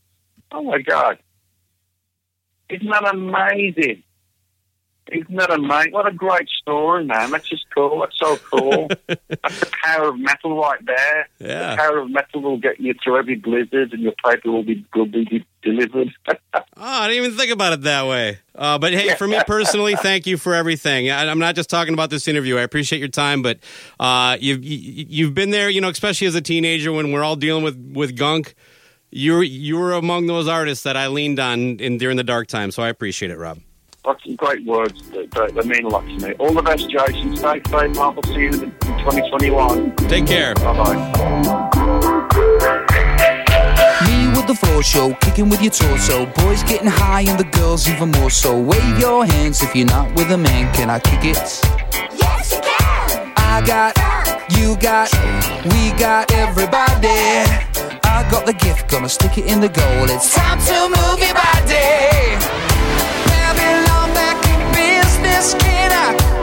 Oh my God. Isn't that amazing? Isn't that amazing? What a great story, man. That's just cool. That's so cool. <laughs> That's the power of metal right there. Yeah. The power of metal will get you through every blizzard and your paper will be, will be delivered. <laughs> Oh, I didn't even think about it that way. Uh, but hey, for me personally, <laughs> thank you for everything. I, I'm not just talking about this interview. I appreciate your time, but uh, you've you, you've been there, you know, especially as a teenager when we're all dealing with with gunk. You you were among those artists that I leaned on in during the dark time. So I appreciate it, Rob. That's of great words that, that, that mean a lot to me. All the best, Jason. Stay safe. I'll see you in 2021. Take care. Bye bye. Me with the floor show, kicking with your torso. Boys getting high and the girls even more so. Wave your hands if you're not with a man. Can I kick it? Yes, you can. I got, you got, we got everybody. I got the gift, gonna stick it in the goal. It's time to move your body. Babylon back in business. Can I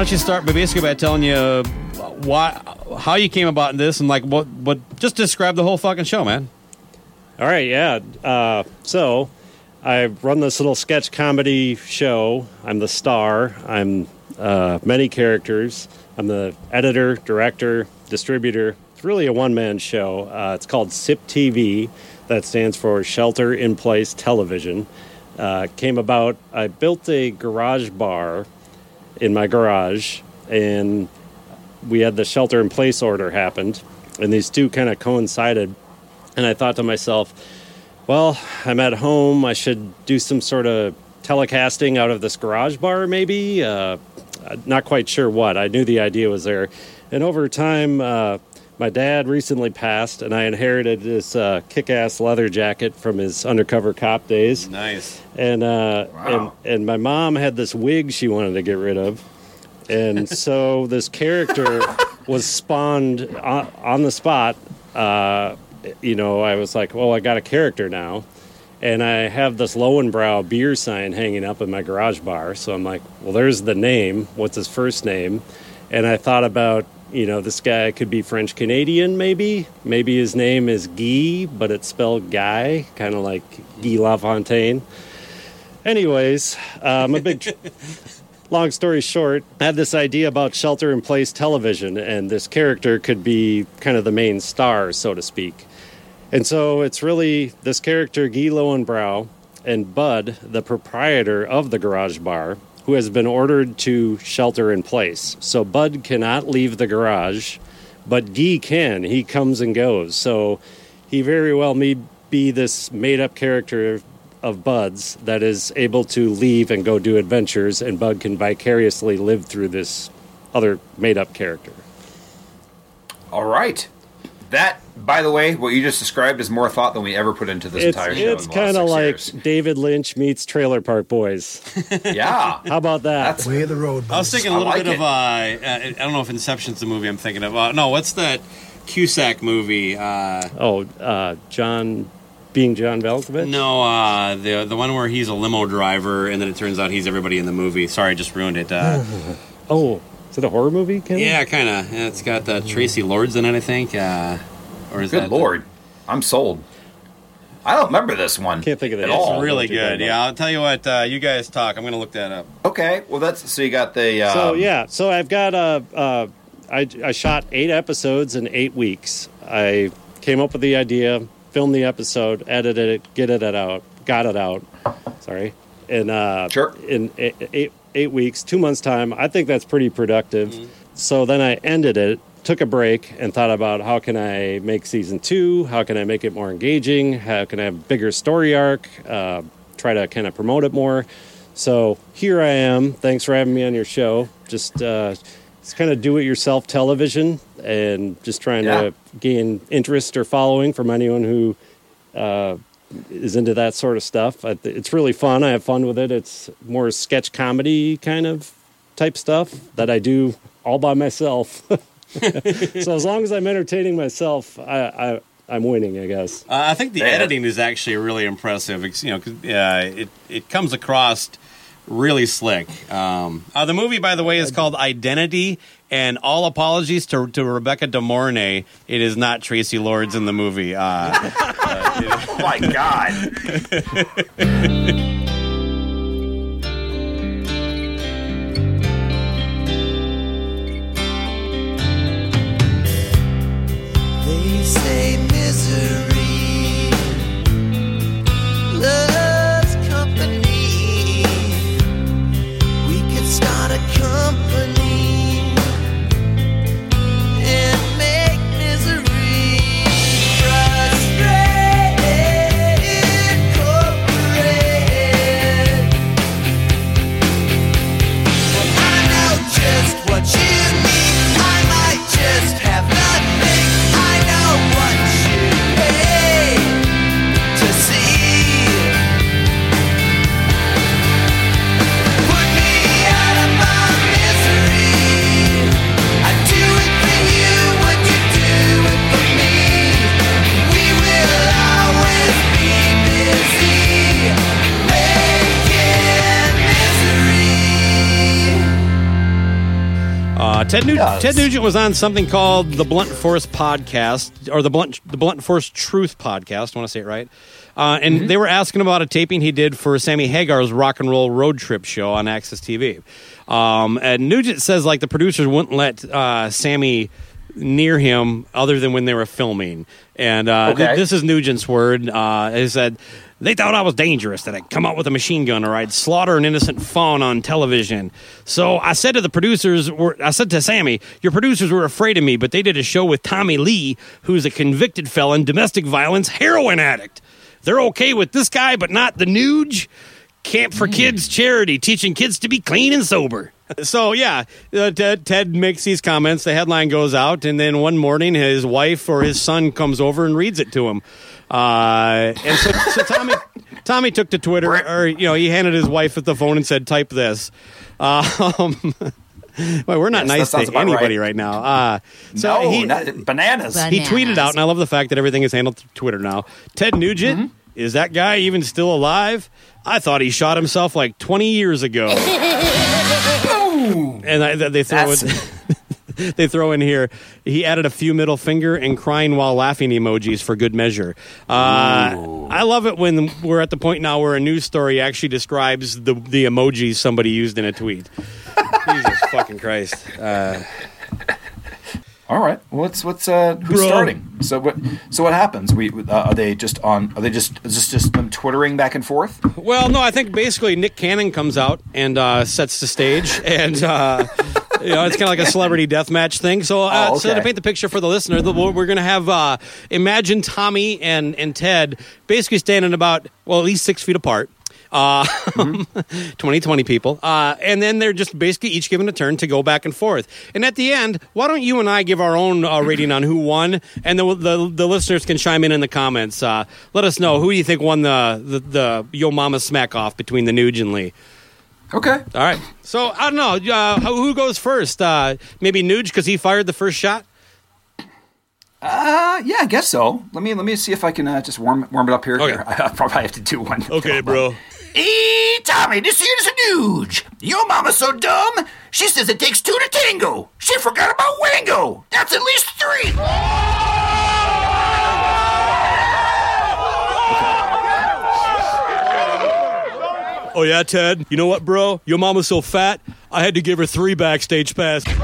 don't you start by basically by telling you why, how you came about in this, and like what, what, just describe the whole fucking show, man. All right, yeah. Uh, so I run this little sketch comedy show. I'm the star. I'm uh, many characters. I'm the editor, director, distributor. It's really a one man show. Uh, it's called SIP TV. That stands for Shelter in Place Television. Uh, came about, I built a garage bar in my garage, and we had the shelter in place order happened, and these two kind of coincided. And I thought to myself, well, I'm at home. I should do some sort of telecasting out of this garage bar, maybe. Uh, not quite sure what. I knew the idea was there. And over time, uh, my dad recently passed, and I inherited this uh, kick ass leather jacket from his undercover cop days. Nice. And, uh, and, and my mom had this wig she wanted to get rid of. And <laughs> so this character was spawned on, on the spot. Uh, you know, I was like, well, I got a character now. And I have this Lowenbrow beer sign hanging up in my garage bar. So I'm like, well, there's the name. What's his first name? And I thought about, you know, this guy could be French Canadian, maybe. Maybe his name is Guy, but it's spelled Guy, kind of like Guy LaFontaine. Anyways, I'm a big. <laughs> long story short, I had this idea about shelter in place television, and this character could be kind of the main star, so to speak. And so it's really this character, Guy Lowenbrow, and Bud, the proprietor of the garage bar, who has been ordered to shelter in place. So Bud cannot leave the garage, but Guy can. He comes and goes. So he very well may be this made up character of Bud's that is able to leave and go do adventures, and Bud can vicariously live through this other made up character. All right. That, by the way, what you just described is more thought than we ever put into this It's, entire show. it's in the last kind of like years. David Lynch meets Trailer Park Boys. <laughs> yeah. How about that? That's Way of the road. I was thinking a little bit of uh, uh, I don't know if Inception's the movie I'm thinking of. Uh, no, what's that Cusack movie? Uh, oh, uh, John, being John Malkovich. no, uh, the the one where he's a limo driver and then it turns out he's everybody in the movie. Sorry, I just ruined it. Uh, <laughs> oh, is it a horror movie? Ken? yeah, kind of. It's got uh, Traci Lords in it, I think. Uh, or is Good that lord, I'm sold. I don't remember this one. Can't think of it at It's all. really good. Yeah, I'll tell you what. Uh, you guys talk. I'm going to look that up. Okay, well that's so you got the. Um, so yeah, so I've got uh, uh, I, I shot eight episodes in eight weeks. I came up with the idea, filmed the episode, edited it, get it out, got it out, sorry, in uh, in eight, eight eight weeks, two months time. I think that's pretty productive. So then I ended it, took a break, and thought about how can I make season two? How can I make it more engaging? How can I have a bigger story arc? Uh, try to kind of promote it more. So here I am. Thanks for having me on your show. Just uh, it's kind of do-it-yourself television, and just trying Yeah. to gain interest or following from anyone who uh, is into that sort of stuff. It's really fun. I have fun with it. It's more sketch comedy kind of type stuff that I do all by myself. <laughs> so as long as I'm entertaining myself, I, I I'm winning, I guess. Uh, I think the Yeah. editing is actually really impressive. It's, you know, 'cause, uh, it it comes across really slick. Um, uh, the movie, by the way, is called Identity, and all apologies to, to Rebecca De Mornay. It is not Traci Lords in the movie. Uh, <laughs> oh my god! They say Ted, Nugent, Ted Nugent was on something called the Blunt Force Podcast, or the Blunt the Blunt Force Truth Podcast. I want to say it right. Uh, and they were asking about a taping he did for Sammy Hagar's Rock and Roll Road Trip show on AXS TV. Um, and Nugent says like the producers wouldn't let uh, Sammy near him other than when they were filming. And uh, th- this is Nugent's word. Uh, he said they thought I was dangerous, that I'd come out with a machine gun or I'd slaughter an innocent fawn on television. So I said to the producers, were, I said to Sammy, your producers were afraid of me, but they did a show with Tommy Lee, who's a convicted felon, domestic violence, heroin addict. They're okay with this guy, but not the Nuge. Camp for hmm. Kids charity, teaching kids to be clean and sober. So yeah, uh, Ted, Ted makes these comments. The headline goes out, and then one morning, his wife or his son comes over and reads it to him. Uh, and so, so Tommy, Tommy took to Twitter, or you know, he handed his wife at the phone and said, "Type this." Um, <laughs> well, we're not Yes, nice to anybody right. right, now. Uh, so No, he, not- bananas. He tweeted out, and I love the fact that everything is handled through Twitter now. Ted Nugent, Mm-hmm. is that guy even still alive? I thought he shot himself like 20 years ago. <laughs> and I, they throw it. <laughs> they throw in here. He added a few middle finger and crying while laughing emojis for good measure. Uh, I love it when we're at the point now where a news story actually describes the the emojis somebody used in a tweet. <laughs> Jesus fucking Christ! Uh, All right. What's what's uh who's Bro. starting? So what so what happens? We uh, are they just on? Are they just is this just them twittering back and forth? Well, no, I think basically Nick Cannon comes out and uh, sets the stage, and uh, you know it's kind of like a celebrity death match thing. So, uh, Oh, so to paint the picture for the listener, the, we're going to have uh, imagine Tommy and and Ted basically standing about well at least six feet apart. Uh, <laughs> 2020 people. Uh, and then they're just basically each given a turn to go back and forth. And at the end, why don't you and I give our own uh, rating on who won? And the, the, the listeners can chime in in the comments. Uh, let us know who do you think won the, the, the Yo Mama smack off between the Nuge and Lee. Okay. All right. So I don't know. Uh, who who goes first? Uh, maybe Nuge because he fired the first shot. Uh yeah, I guess so. Let me let me see if I can uh, just warm warm it up here. Okay. Here, <laughs> I, probably have to do one. Okay, bro. <laughs> Hey, Tommy, this here's a nuge. Your mama's so dumb, she says it takes two to tango. She forgot about Wango. That's at least three. Oh yeah, Ted. You know what, bro? Your mama's so fat, I had to give her three backstage passes.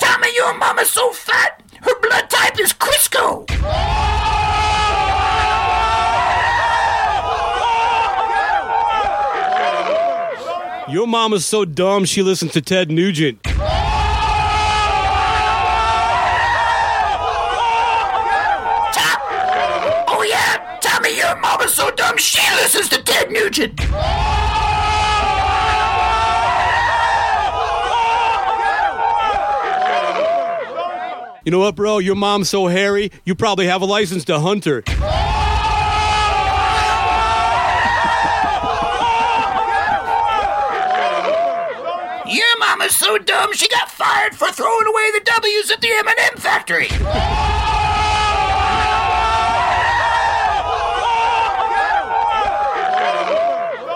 Tommy, your mama's so fat, your blood type is Crisco. Your mama's so dumb she listens to Ted Nugent. Tom, oh yeah, tell me your is so dumb she listens to Ted Nugent. You know what, bro? Your mom's so hairy, you probably have a license to hunt her. Your mama's so dumb she got fired for throwing away the W's at the M&M factory.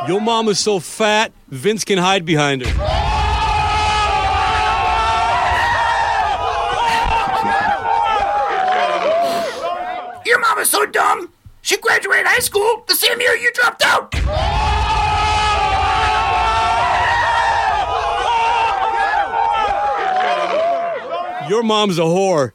Your mom is so fat, Vince can hide behind her. Mama's so dumb she graduated high school the same year you dropped out. Your mom's a whore.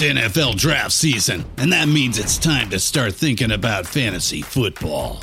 NFL draft season, and that means it's time to start thinking about fantasy football.